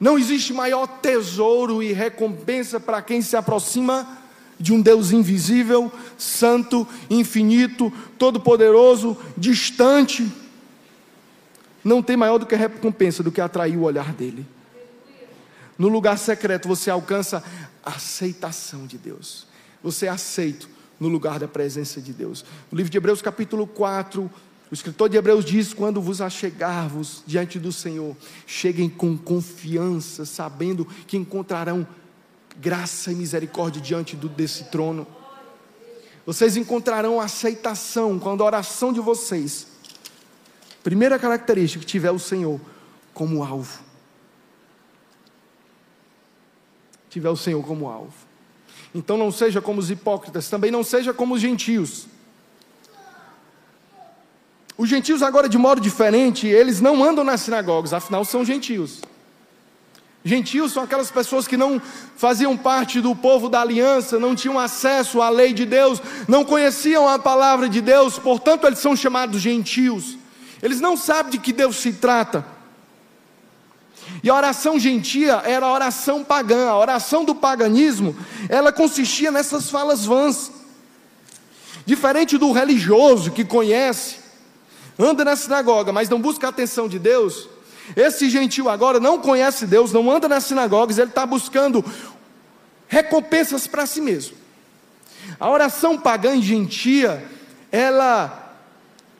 S2: Não existe maior tesouro e recompensa para quem se aproxima de um Deus invisível, santo, infinito, todo-poderoso, distante não tem maior do que recompensa do que atrair o olhar dele. No lugar secreto você alcança a aceitação de Deus. Você é aceito no lugar da presença de Deus. No livro de Hebreus, capítulo 4, o escritor de Hebreus diz: Quando vos achegar-vos diante do Senhor, cheguem com confiança, sabendo que encontrarão graça e misericórdia diante do, desse trono. Vocês encontrarão aceitação quando a oração de vocês Primeira característica que tiver o Senhor como alvo. Tiver o Senhor como alvo. Então não seja como os hipócritas, também não seja como os gentios. Os gentios agora de modo diferente, eles não andam nas sinagogas, afinal são gentios. Gentios são aquelas pessoas que não faziam parte do povo da aliança, não tinham acesso à lei de Deus, não conheciam a palavra de Deus, portanto eles são chamados gentios. Eles não sabem de que Deus se trata. E a oração gentia era a oração pagã. A oração do paganismo, ela consistia nessas falas vãs. Diferente do religioso que conhece, anda na sinagoga, mas não busca a atenção de Deus. Esse gentil agora não conhece Deus, não anda nas sinagogas, ele está buscando recompensas para si mesmo. A oração pagã e gentia, ela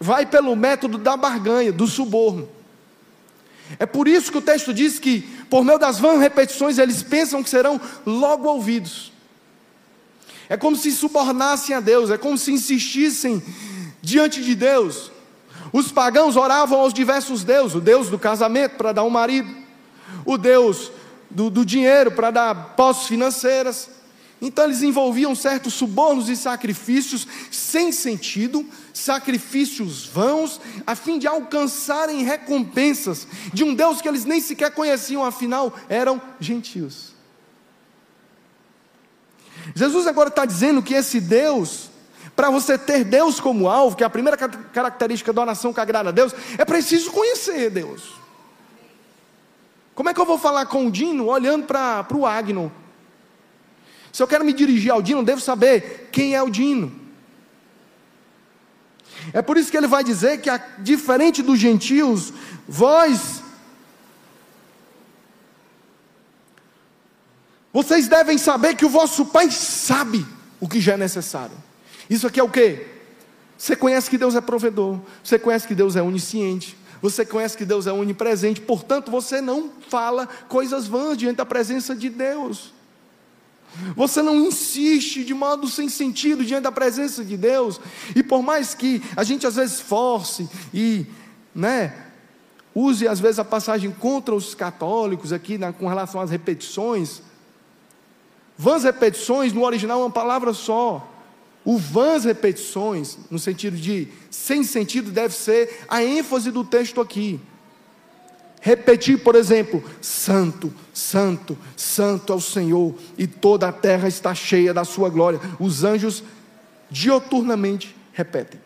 S2: vai pelo método da barganha, do suborno. É por isso que o texto diz que, por meio das vãs repetições, eles pensam que serão logo ouvidos. É como se subornassem a Deus, é como se insistissem diante de Deus. Os pagãos oravam aos diversos deuses: o Deus do casamento para dar um marido, o Deus do, do dinheiro para dar posses financeiras, então eles envolviam certos subornos e sacrifícios sem sentido, sacrifícios vãos, a fim de alcançarem recompensas de um Deus que eles nem sequer conheciam, afinal eram gentios. Jesus agora está dizendo que esse Deus, para você ter Deus como alvo, que é a primeira característica da oração que agrada a Deus, é preciso conhecer Deus. Como é que eu vou falar com o Dino olhando para o Agno? Se eu quero me dirigir ao Dino, devo saber quem é o Dino. É por isso que ele vai dizer que, diferente dos gentios, vós, vocês devem saber que o vosso Pai sabe o que já é necessário. Isso aqui é o que? Você conhece que Deus é provedor, você conhece que Deus é onisciente, você conhece que Deus é onipresente, portanto você não fala coisas vãs diante da presença de Deus. Você não insiste de modo sem sentido diante da presença de Deus. E por mais que a gente às vezes force e, né, use às vezes a passagem contra os católicos aqui na, com relação às repetições, vãs repetições no original é uma palavra só. O vãs repetições, no sentido de sem sentido, deve ser a ênfase do texto aqui repetir, por exemplo, Santo, Santo, Santo é o Senhor, e toda a terra está cheia da Sua glória. Os anjos dioturnamente repetem.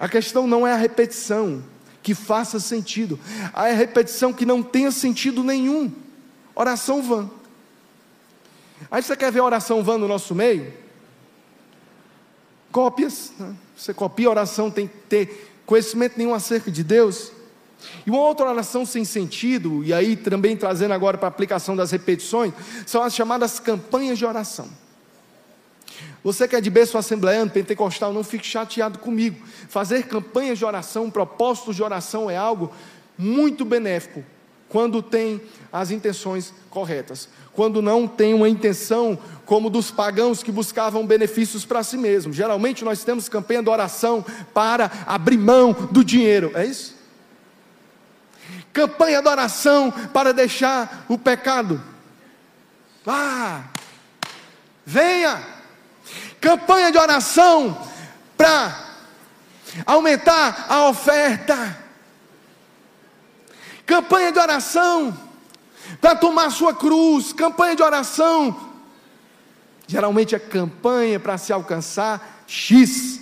S2: A questão não é a repetição que faça sentido, a repetição que não tenha sentido nenhum. Oração vã. Aí você quer ver a oração vã no nosso meio? Cópias. Né? Você copia a oração, tem que ter conhecimento nenhum acerca de Deus. E uma outra oração sem sentido, e aí também trazendo agora para a aplicação das repetições, são as chamadas campanhas de oração. Você que é de berço assembleano, pentecostal, não fique chateado comigo. Fazer campanhas de oração, propósitos de oração é algo muito benéfico quando tem as intenções corretas, quando não tem uma intenção como dos pagãos que buscavam benefícios para si mesmos. Geralmente nós temos campanha de oração para abrir mão do dinheiro, é isso? Campanha de oração para deixar o pecado. Ah, venha! Campanha de oração para aumentar a oferta. Campanha de oração para tomar sua cruz. Campanha de oração. Geralmente é campanha para se alcançar X.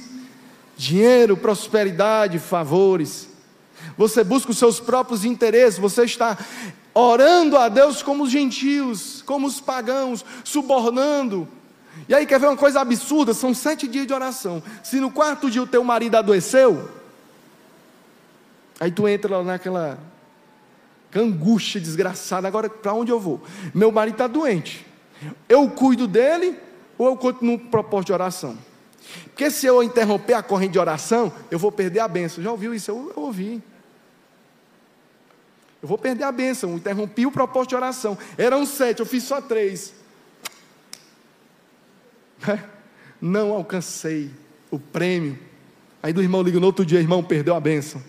S2: Dinheiro, prosperidade, favores. Você busca os seus próprios interesses, você está orando a Deus como os gentios, como os pagãos, subornando. E aí quer ver uma coisa absurda? São sete dias de oração. Se no quarto dia o teu marido adoeceu, aí tu entra lá naquela angústia desgraçada. Agora, para onde eu vou? Meu marido está doente. Eu cuido dele ou eu continuo com propósito de oração? Porque se eu interromper a corrente de oração, eu vou perder a bênção. Já ouviu isso? Eu, eu ouvi. Eu vou perder a bênção. Interrompi o propósito de oração. Eram sete, eu fiz só três. [LAUGHS] Não alcancei o prêmio. Aí do irmão liga no outro dia, irmão, perdeu a bênção.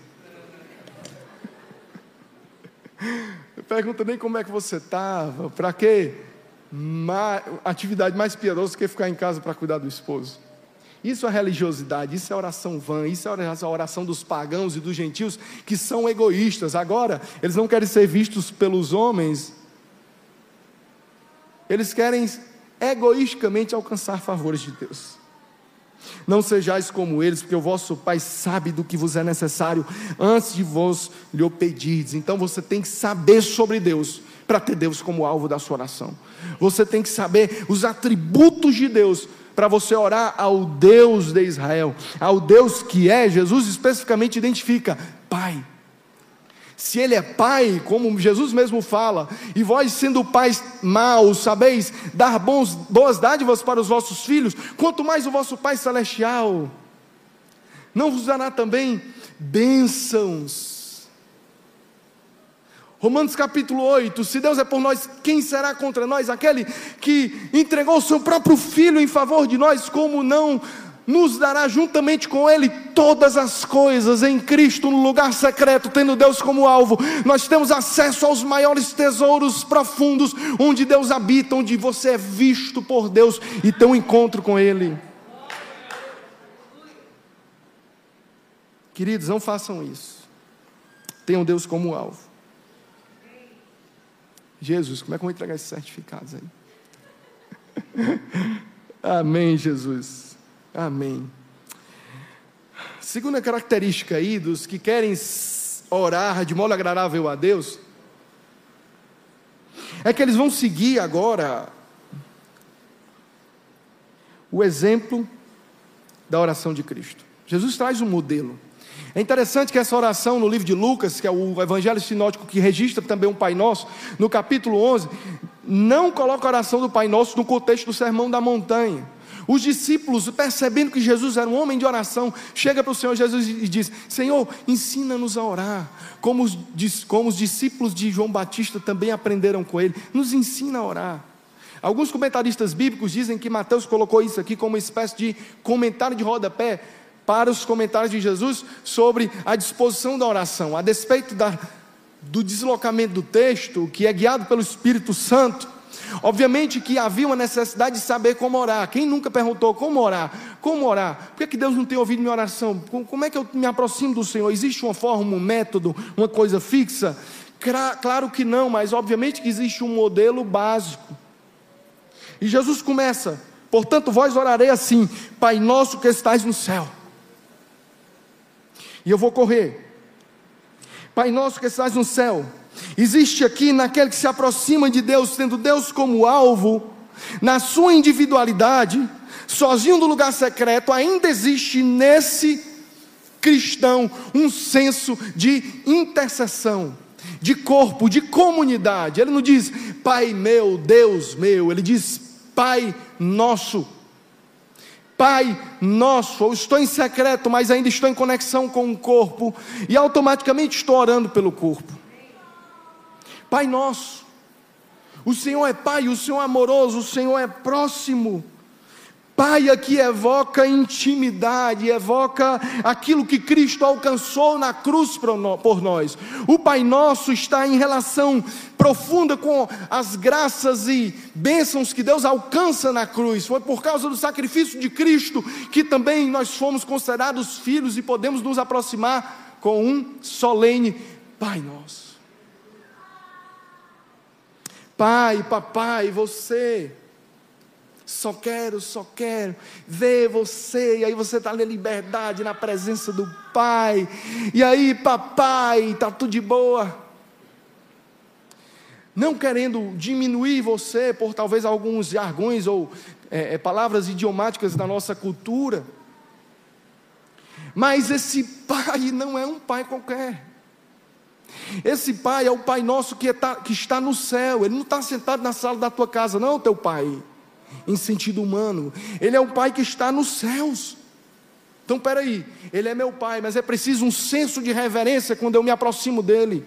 S2: [LAUGHS] Pergunta nem como é que você estava, para quê? Atividade mais piedosa que ficar em casa para cuidar do esposo. Isso é religiosidade, isso é oração vã, isso é a oração dos pagãos e dos gentios que são egoístas. Agora, eles não querem ser vistos pelos homens, eles querem egoisticamente alcançar favores de Deus. Não sejais como eles, porque o vosso Pai sabe do que vos é necessário antes de vos lhe o pedirdes. Então você tem que saber sobre Deus para ter Deus como alvo da sua oração. Você tem que saber os atributos de Deus para você orar ao Deus de Israel, ao Deus que é, Jesus especificamente identifica, Pai. Se Ele é Pai, como Jesus mesmo fala, e vós sendo pais maus, sabeis dar bons, boas dádivas para os vossos filhos, quanto mais o vosso Pai Celestial, não vos dará também bênçãos. Romanos capítulo 8: Se Deus é por nós, quem será contra nós? Aquele que entregou o seu próprio filho em favor de nós, como não nos dará juntamente com Ele todas as coisas em Cristo, no lugar secreto, tendo Deus como alvo. Nós temos acesso aos maiores tesouros profundos, onde Deus habita, onde você é visto por Deus e tem um encontro com Ele. Queridos, não façam isso. Tenham Deus como alvo. Jesus, como é que eu vou entregar esses certificados aí? [LAUGHS] Amém, Jesus. Amém. Segunda característica aí dos que querem orar de modo agradável a Deus, é que eles vão seguir agora o exemplo da oração de Cristo. Jesus traz um modelo. É interessante que essa oração no livro de Lucas, que é o evangelho sinótico que registra também um Pai Nosso, no capítulo 11, não coloca a oração do Pai Nosso no contexto do Sermão da Montanha. Os discípulos, percebendo que Jesus era um homem de oração, chega para o Senhor Jesus e diz: Senhor, ensina-nos a orar, como os, como os discípulos de João Batista também aprenderam com ele, nos ensina a orar. Alguns comentaristas bíblicos dizem que Mateus colocou isso aqui como uma espécie de comentário de rodapé para os comentários de Jesus sobre a disposição da oração, a despeito da, do deslocamento do texto, que é guiado pelo Espírito Santo. Obviamente que havia uma necessidade de saber como orar. Quem nunca perguntou como orar? Como orar? Por que, que Deus não tem ouvido minha oração? Como é que eu me aproximo do Senhor? Existe uma forma, um método, uma coisa fixa? Claro que não, mas obviamente que existe um modelo básico. E Jesus começa: portanto, vós orarei assim, Pai nosso que estais no céu. E eu vou correr. Pai nosso que estás no céu, Existe aqui naquele que se aproxima de Deus, tendo Deus como alvo, na sua individualidade, sozinho no lugar secreto, ainda existe nesse cristão um senso de intercessão, de corpo, de comunidade. Ele não diz Pai meu, Deus meu, ele diz Pai nosso. Pai nosso, eu estou em secreto, mas ainda estou em conexão com o corpo, e automaticamente estou orando pelo corpo. Pai nosso. O Senhor é Pai, o Senhor é amoroso, o Senhor é próximo. Pai aqui evoca intimidade, evoca aquilo que Cristo alcançou na cruz por nós. O Pai Nosso está em relação profunda com as graças e bênçãos que Deus alcança na cruz. Foi por causa do sacrifício de Cristo que também nós fomos considerados filhos e podemos nos aproximar com um solene Pai Nosso. Pai, papai, você só quero, só quero ver você. E aí você está na liberdade, na presença do Pai. E aí, papai, está tudo de boa. Não querendo diminuir você por talvez alguns jargões ou é, é, palavras idiomáticas da nossa cultura. Mas esse pai não é um pai qualquer. Esse pai é o pai nosso que, está, que está no céu. Ele não está sentado na sala da tua casa, não, teu pai em sentido humano. Ele é o Pai que está nos céus. Então, peraí, Ele é meu Pai, mas é preciso um senso de reverência quando eu me aproximo dEle.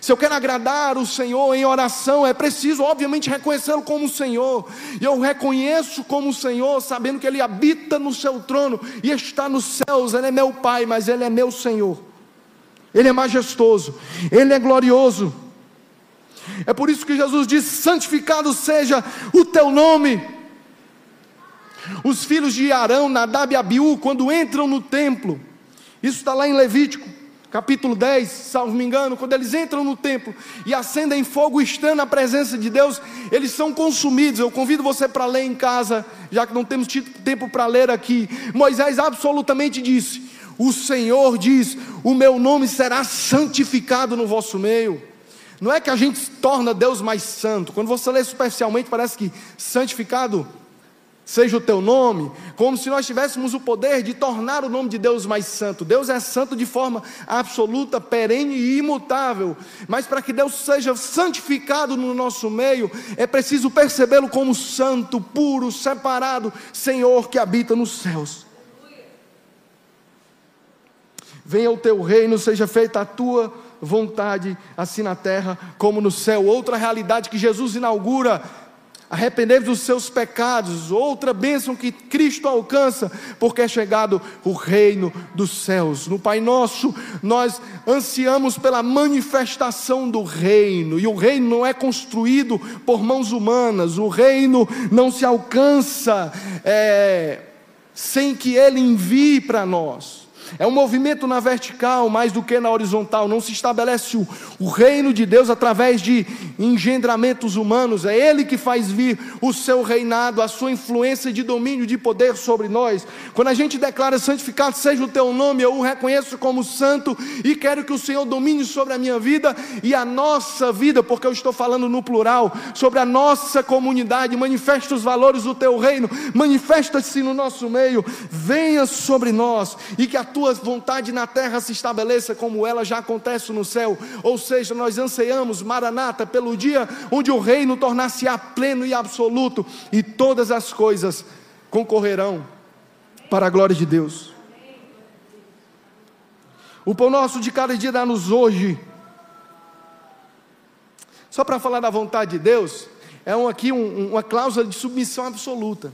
S2: Se eu quero agradar o Senhor em oração, é preciso, obviamente, reconhecê-lo como o Senhor. E eu reconheço como o Senhor, sabendo que Ele habita no seu trono e está nos céus. Ele é meu Pai, mas Ele é meu Senhor. Ele é majestoso, Ele é glorioso. É por isso que Jesus diz: santificado seja o teu nome. Os filhos de Arão, Nadab e Abiú, quando entram no templo, isso está lá em Levítico, capítulo 10, salvo me engano, quando eles entram no templo e acendem fogo estando na presença de Deus, eles são consumidos. Eu convido você para ler em casa, já que não temos tempo para ler aqui. Moisés absolutamente disse: O Senhor diz: O meu nome será santificado no vosso meio. Não é que a gente torna Deus mais santo. Quando você lê superficialmente, parece que santificado seja o teu nome, como se nós tivéssemos o poder de tornar o nome de Deus mais santo. Deus é santo de forma absoluta, perene e imutável. Mas para que Deus seja santificado no nosso meio, é preciso percebê-lo como santo, puro, separado, Senhor que habita nos céus. Venha o teu reino, seja feita a tua vontade, assim na terra como no céu. Outra realidade que Jesus inaugura arrepender dos seus pecados, outra bênção que Cristo alcança, porque é chegado o reino dos céus. No Pai Nosso, nós ansiamos pela manifestação do reino, e o reino não é construído por mãos humanas, o reino não se alcança é, sem que Ele envie para nós. É um movimento na vertical mais do que na horizontal. Não se estabelece o, o, reino de Deus através de engendramentos humanos. É Ele que faz vir o seu reinado, a sua influência de domínio, de poder sobre nós. Quando a gente declara santificado seja o teu nome, eu o reconheço como santo e quero que o Senhor domine sobre a minha vida e a nossa vida, porque eu estou falando no plural, sobre a nossa comunidade. Manifesta os valores do teu reino, manifesta-se no nosso meio, venha sobre nós e que a tua vontade na terra se estabeleça como ela já acontece no céu. Ou seja, nós anseiamos, Maranata, pelo dia onde o reino tornar-se-á pleno e absoluto e todas as coisas concorrerão para a glória de Deus. O pão nosso de cada dia dá-nos hoje. Só para falar da vontade de Deus, é um, aqui um, uma cláusula de submissão absoluta.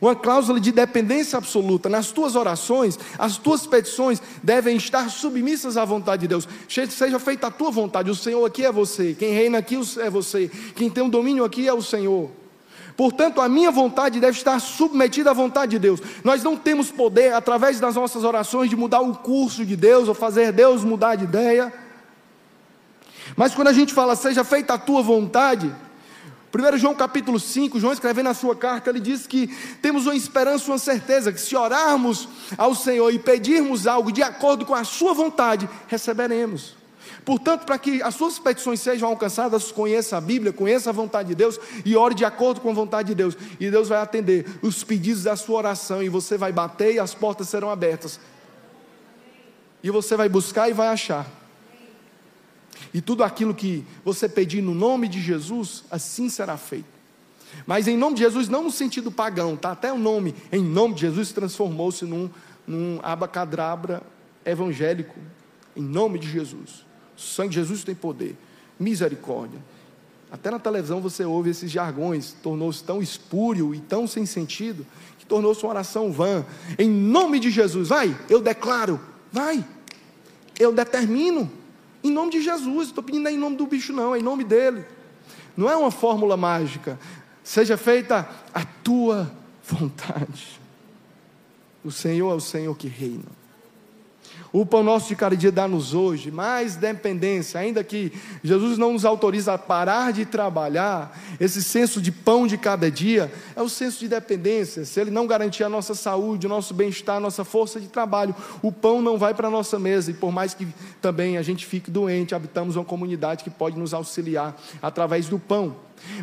S2: Uma cláusula de dependência absoluta. Nas tuas orações, as tuas petições devem estar submissas à vontade de Deus. Seja feita a tua vontade. O Senhor aqui é você. Quem reina aqui é você. Quem tem o um domínio aqui é o Senhor. Portanto, a minha vontade deve estar submetida à vontade de Deus. Nós não temos poder, através das nossas orações, de mudar o curso de Deus ou fazer Deus mudar de ideia. Mas quando a gente fala, seja feita a tua vontade, 1 João capítulo 5, João escrevendo na sua carta, ele diz que temos uma esperança, uma certeza, que se orarmos ao Senhor e pedirmos algo de acordo com a sua vontade, receberemos. Portanto, para que as suas petições sejam alcançadas, conheça a Bíblia, conheça a vontade de Deus e ore de acordo com a vontade de Deus. E Deus vai atender os pedidos da sua oração e você vai bater e as portas serão abertas. E você vai buscar e vai achar. E tudo aquilo que você pedir no nome de Jesus, assim será feito. Mas em nome de Jesus, não no sentido pagão, tá? Até o nome, em nome de Jesus, transformou-se num, num abacadabra evangélico. Em nome de Jesus. O sangue de Jesus tem poder. misericórdia. Até na televisão você ouve esses jargões, tornou-se tão espúrio e tão sem sentido, que tornou-se uma oração vã. Em nome de Jesus, vai, eu declaro, vai, eu determino, em nome de Jesus, estou pedindo em nome do bicho, não, é em nome dele. Não é uma fórmula mágica, seja feita a tua vontade. O Senhor é o Senhor que reina. O pão nosso de cada dia dá-nos hoje mais dependência, ainda que Jesus não nos autoriza a parar de trabalhar, esse senso de pão de cada dia é o senso de dependência. Se Ele não garantir a nossa saúde, o nosso bem-estar, a nossa força de trabalho, o pão não vai para a nossa mesa, e por mais que também a gente fique doente, habitamos uma comunidade que pode nos auxiliar através do pão.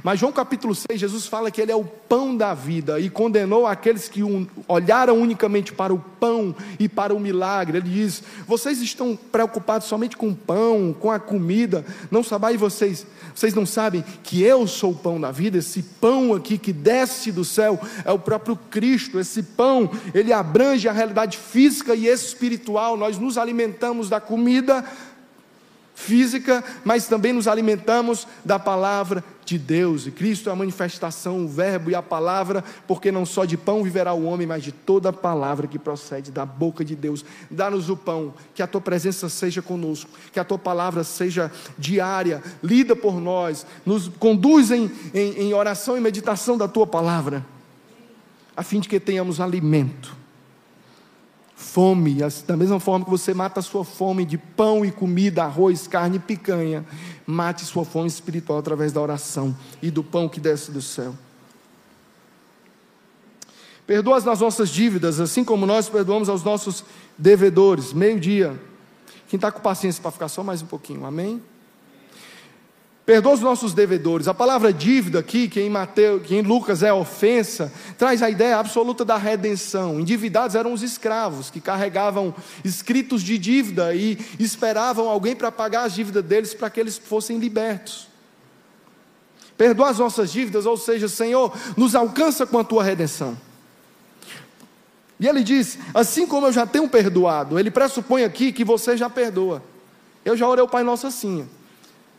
S2: Mas João capítulo 6, Jesus fala que ele é o pão da vida e condenou aqueles que olharam unicamente para o pão e para o milagre. Ele diz: Vocês estão preocupados somente com o pão, com a comida, não sabem vocês, vocês não sabem que eu sou o pão da vida, esse pão aqui que desce do céu é o próprio Cristo. Esse pão, ele abrange a realidade física e espiritual. Nós nos alimentamos da comida física, mas também nos alimentamos da palavra de Deus. E Cristo é a manifestação, o Verbo e a palavra, porque não só de pão viverá o homem, mas de toda a palavra que procede da boca de Deus. Dá-nos o pão, que a tua presença seja conosco, que a tua palavra seja diária, lida por nós, nos conduz em, em, em oração e meditação da tua palavra, a fim de que tenhamos alimento fome, da mesma forma que você mata a sua fome de pão e comida, arroz, carne e picanha, mate sua fome espiritual através da oração e do pão que desce do céu. Perdoa as nossas dívidas, assim como nós perdoamos aos nossos devedores. Meio-dia. Quem está com paciência para ficar só mais um pouquinho, amém? Perdoa os nossos devedores. A palavra dívida aqui, que em Mateus, que em Lucas é ofensa, traz a ideia absoluta da redenção. Endividados eram os escravos que carregavam escritos de dívida e esperavam alguém para pagar as dívidas deles para que eles fossem libertos. Perdoa as nossas dívidas, ou seja, Senhor, nos alcança com a tua redenção. E ele diz: assim como eu já tenho perdoado, ele pressupõe aqui que você já perdoa. Eu já orei o Pai Nosso assim.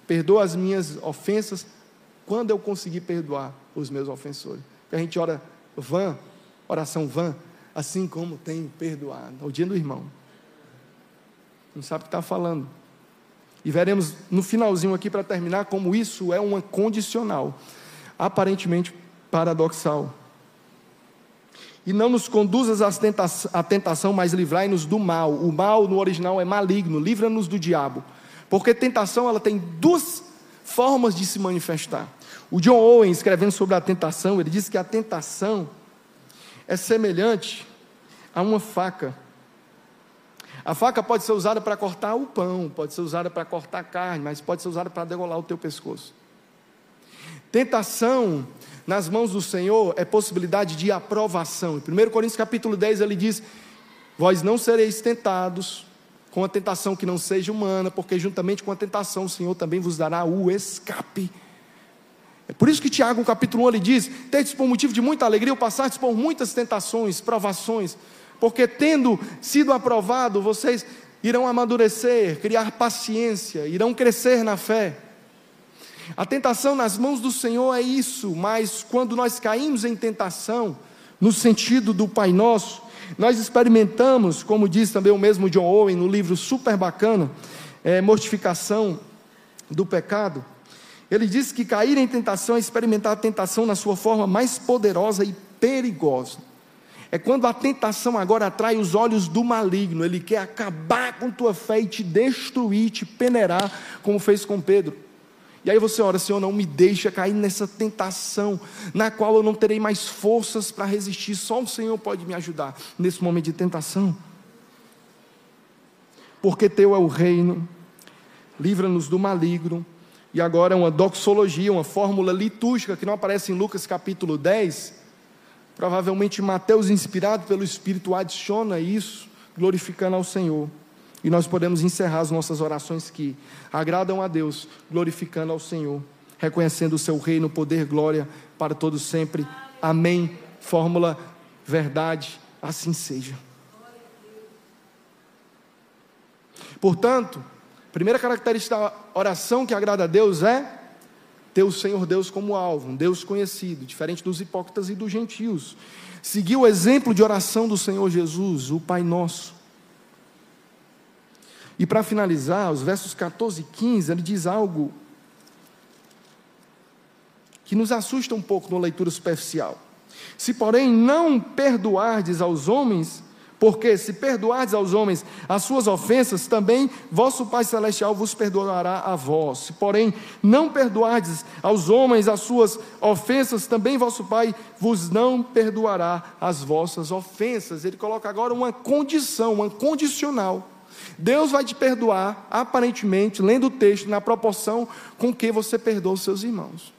S2: Perdoa as minhas ofensas quando eu conseguir perdoar os meus ofensores. Porque a gente ora vã, oração vã, assim como tem perdoado. Ao dia do irmão. Não sabe o que está falando. E veremos no finalzinho aqui para terminar como isso é uma condicional, aparentemente paradoxal. E não nos conduzas à tentação, mas livrai-nos do mal. O mal no original é maligno, livra-nos do diabo. Porque tentação ela tem duas formas de se manifestar. O John Owen, escrevendo sobre a tentação, ele diz que a tentação é semelhante a uma faca. A faca pode ser usada para cortar o pão, pode ser usada para cortar a carne, mas pode ser usada para degolar o teu pescoço. Tentação nas mãos do Senhor é possibilidade de aprovação. Em 1 Coríntios capítulo 10 ele diz: Vós não sereis tentados com a tentação que não seja humana, porque juntamente com a tentação o Senhor também vos dará o escape. É por isso que Tiago, capítulo 1, ele diz: Tendes por motivo de muita alegria, passastes por muitas tentações, provações, porque tendo sido aprovado, vocês irão amadurecer, criar paciência, irão crescer na fé. A tentação nas mãos do Senhor é isso, mas quando nós caímos em tentação, no sentido do Pai Nosso, nós experimentamos, como diz também o mesmo John Owen no livro super bacana, é, Mortificação do Pecado. Ele diz que cair em tentação é experimentar a tentação na sua forma mais poderosa e perigosa. É quando a tentação agora atrai os olhos do maligno, ele quer acabar com tua fé e te destruir, te peneirar, como fez com Pedro. E aí você ora, Senhor, não me deixa cair nessa tentação, na qual eu não terei mais forças para resistir. Só o Senhor pode me ajudar nesse momento de tentação. Porque teu é o reino, livra-nos do maligno. E agora uma doxologia, uma fórmula litúrgica que não aparece em Lucas capítulo 10. Provavelmente Mateus, inspirado pelo Espírito, adiciona isso, glorificando ao Senhor. E nós podemos encerrar as nossas orações que agradam a Deus, glorificando ao Senhor, reconhecendo o seu reino, poder, glória para todos sempre. Amém. Fórmula verdade, assim seja. Portanto, Primeira característica da oração que agrada a Deus é ter o Senhor Deus como alvo, um Deus conhecido, diferente dos hipócritas e dos gentios. Seguir o exemplo de oração do Senhor Jesus, o Pai Nosso. E para finalizar, os versos 14 e 15, ele diz algo que nos assusta um pouco na leitura superficial. Se, porém, não perdoardes aos homens, porque se perdoardes aos homens as suas ofensas, também vosso Pai Celestial vos perdoará a vós. Se, porém, não perdoardes aos homens as suas ofensas, também vosso Pai vos não perdoará as vossas ofensas. Ele coloca agora uma condição, uma condicional. Deus vai te perdoar, aparentemente, lendo o texto, na proporção com que você perdoa os seus irmãos.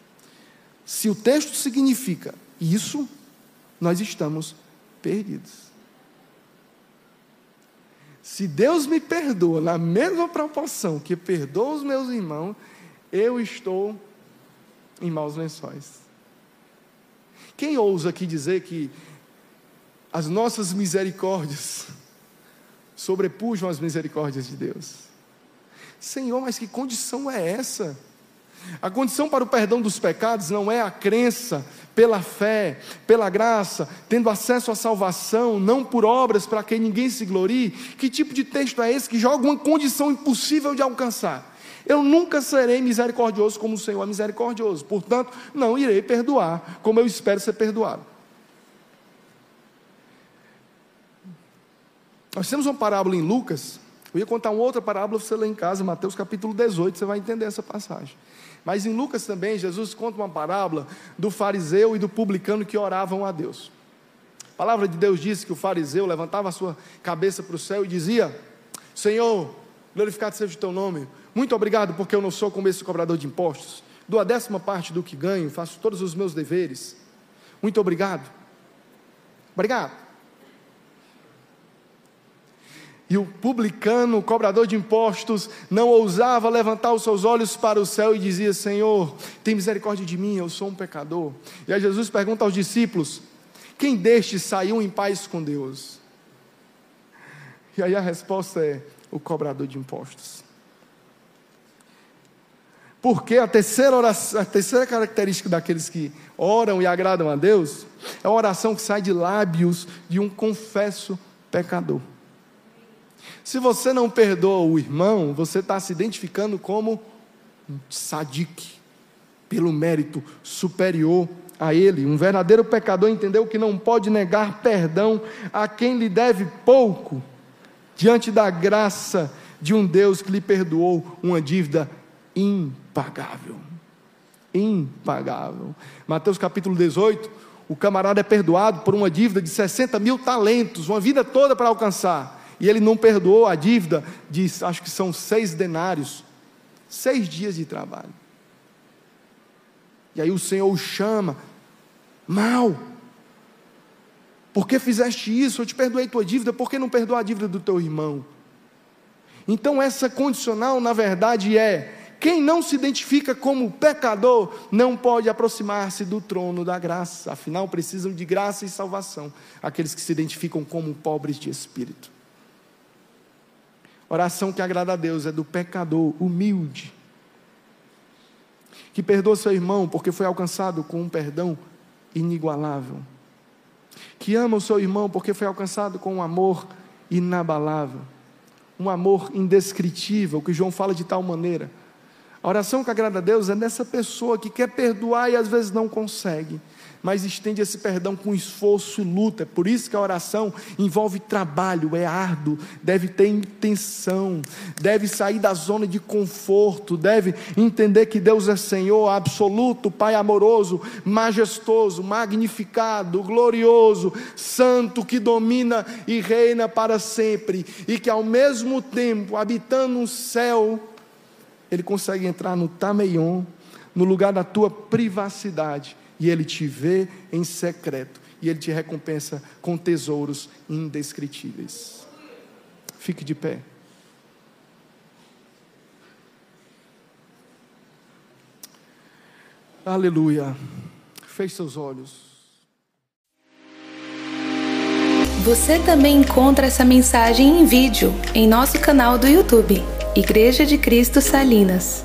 S2: Se o texto significa isso, nós estamos perdidos. Se Deus me perdoa na mesma proporção que perdoa os meus irmãos, eu estou em maus lençóis. Quem ousa aqui dizer que as nossas misericórdias sobrepujam as misericórdias de Deus? Senhor, mas que condição é essa? A condição para o perdão dos pecados não é a crença pela fé, pela graça, tendo acesso à salvação, não por obras para que ninguém se glorie. Que tipo de texto é esse que joga uma condição impossível de alcançar? Eu nunca serei misericordioso como o Senhor é misericordioso, portanto, não irei perdoar como eu espero ser perdoado. Nós temos uma parábola em Lucas, eu ia contar uma outra parábola você ler em casa, Mateus capítulo 18, você vai entender essa passagem. Mas em Lucas também, Jesus conta uma parábola do fariseu e do publicano que oravam a Deus. A palavra de Deus diz que o fariseu levantava a sua cabeça para o céu e dizia: Senhor, glorificado seja o teu nome, muito obrigado porque eu não sou como esse cobrador de impostos, dou a décima parte do que ganho, faço todos os meus deveres. Muito obrigado. Obrigado. E o publicano, o cobrador de impostos, não ousava levantar os seus olhos para o céu e dizia: Senhor, tem misericórdia de mim, eu sou um pecador. E aí Jesus pergunta aos discípulos: Quem destes saiu em paz com Deus? E aí a resposta é: o cobrador de impostos. Porque a terceira, oração, a terceira característica daqueles que oram e agradam a Deus é a oração que sai de lábios de um confesso pecador. Se você não perdoa o irmão, você está se identificando como um sadique, pelo mérito superior a ele. Um verdadeiro pecador entendeu que não pode negar perdão a quem lhe deve pouco, diante da graça de um Deus que lhe perdoou uma dívida impagável. Impagável. Mateus capítulo 18, o camarada é perdoado por uma dívida de 60 mil talentos, uma vida toda para alcançar e ele não perdoou a dívida de, acho que são seis denários, seis dias de trabalho. E aí o Senhor o chama, mal, por que fizeste isso? Eu te perdoei tua dívida, por que não perdoou a dívida do teu irmão? Então, essa condicional, na verdade, é: quem não se identifica como pecador não pode aproximar-se do trono da graça, afinal, precisam de graça e salvação aqueles que se identificam como pobres de espírito. Oração que agrada a Deus é do pecador humilde, que perdoa seu irmão porque foi alcançado com um perdão inigualável, que ama o seu irmão porque foi alcançado com um amor inabalável, um amor indescritível, que João fala de tal maneira. A oração que agrada a Deus é dessa pessoa que quer perdoar e às vezes não consegue mas estende esse perdão com esforço e luta. Por isso que a oração envolve trabalho, é árduo, deve ter intenção, deve sair da zona de conforto, deve entender que Deus é Senhor absoluto, Pai amoroso, majestoso, magnificado, glorioso, santo, que domina e reina para sempre, e que ao mesmo tempo, habitando no céu, ele consegue entrar no Tameion, no lugar da tua privacidade e Ele te vê em secreto, e Ele te recompensa com tesouros indescritíveis. Fique de pé. Aleluia. Feche seus olhos.
S1: Você também encontra essa mensagem em vídeo em nosso canal do YouTube Igreja de Cristo Salinas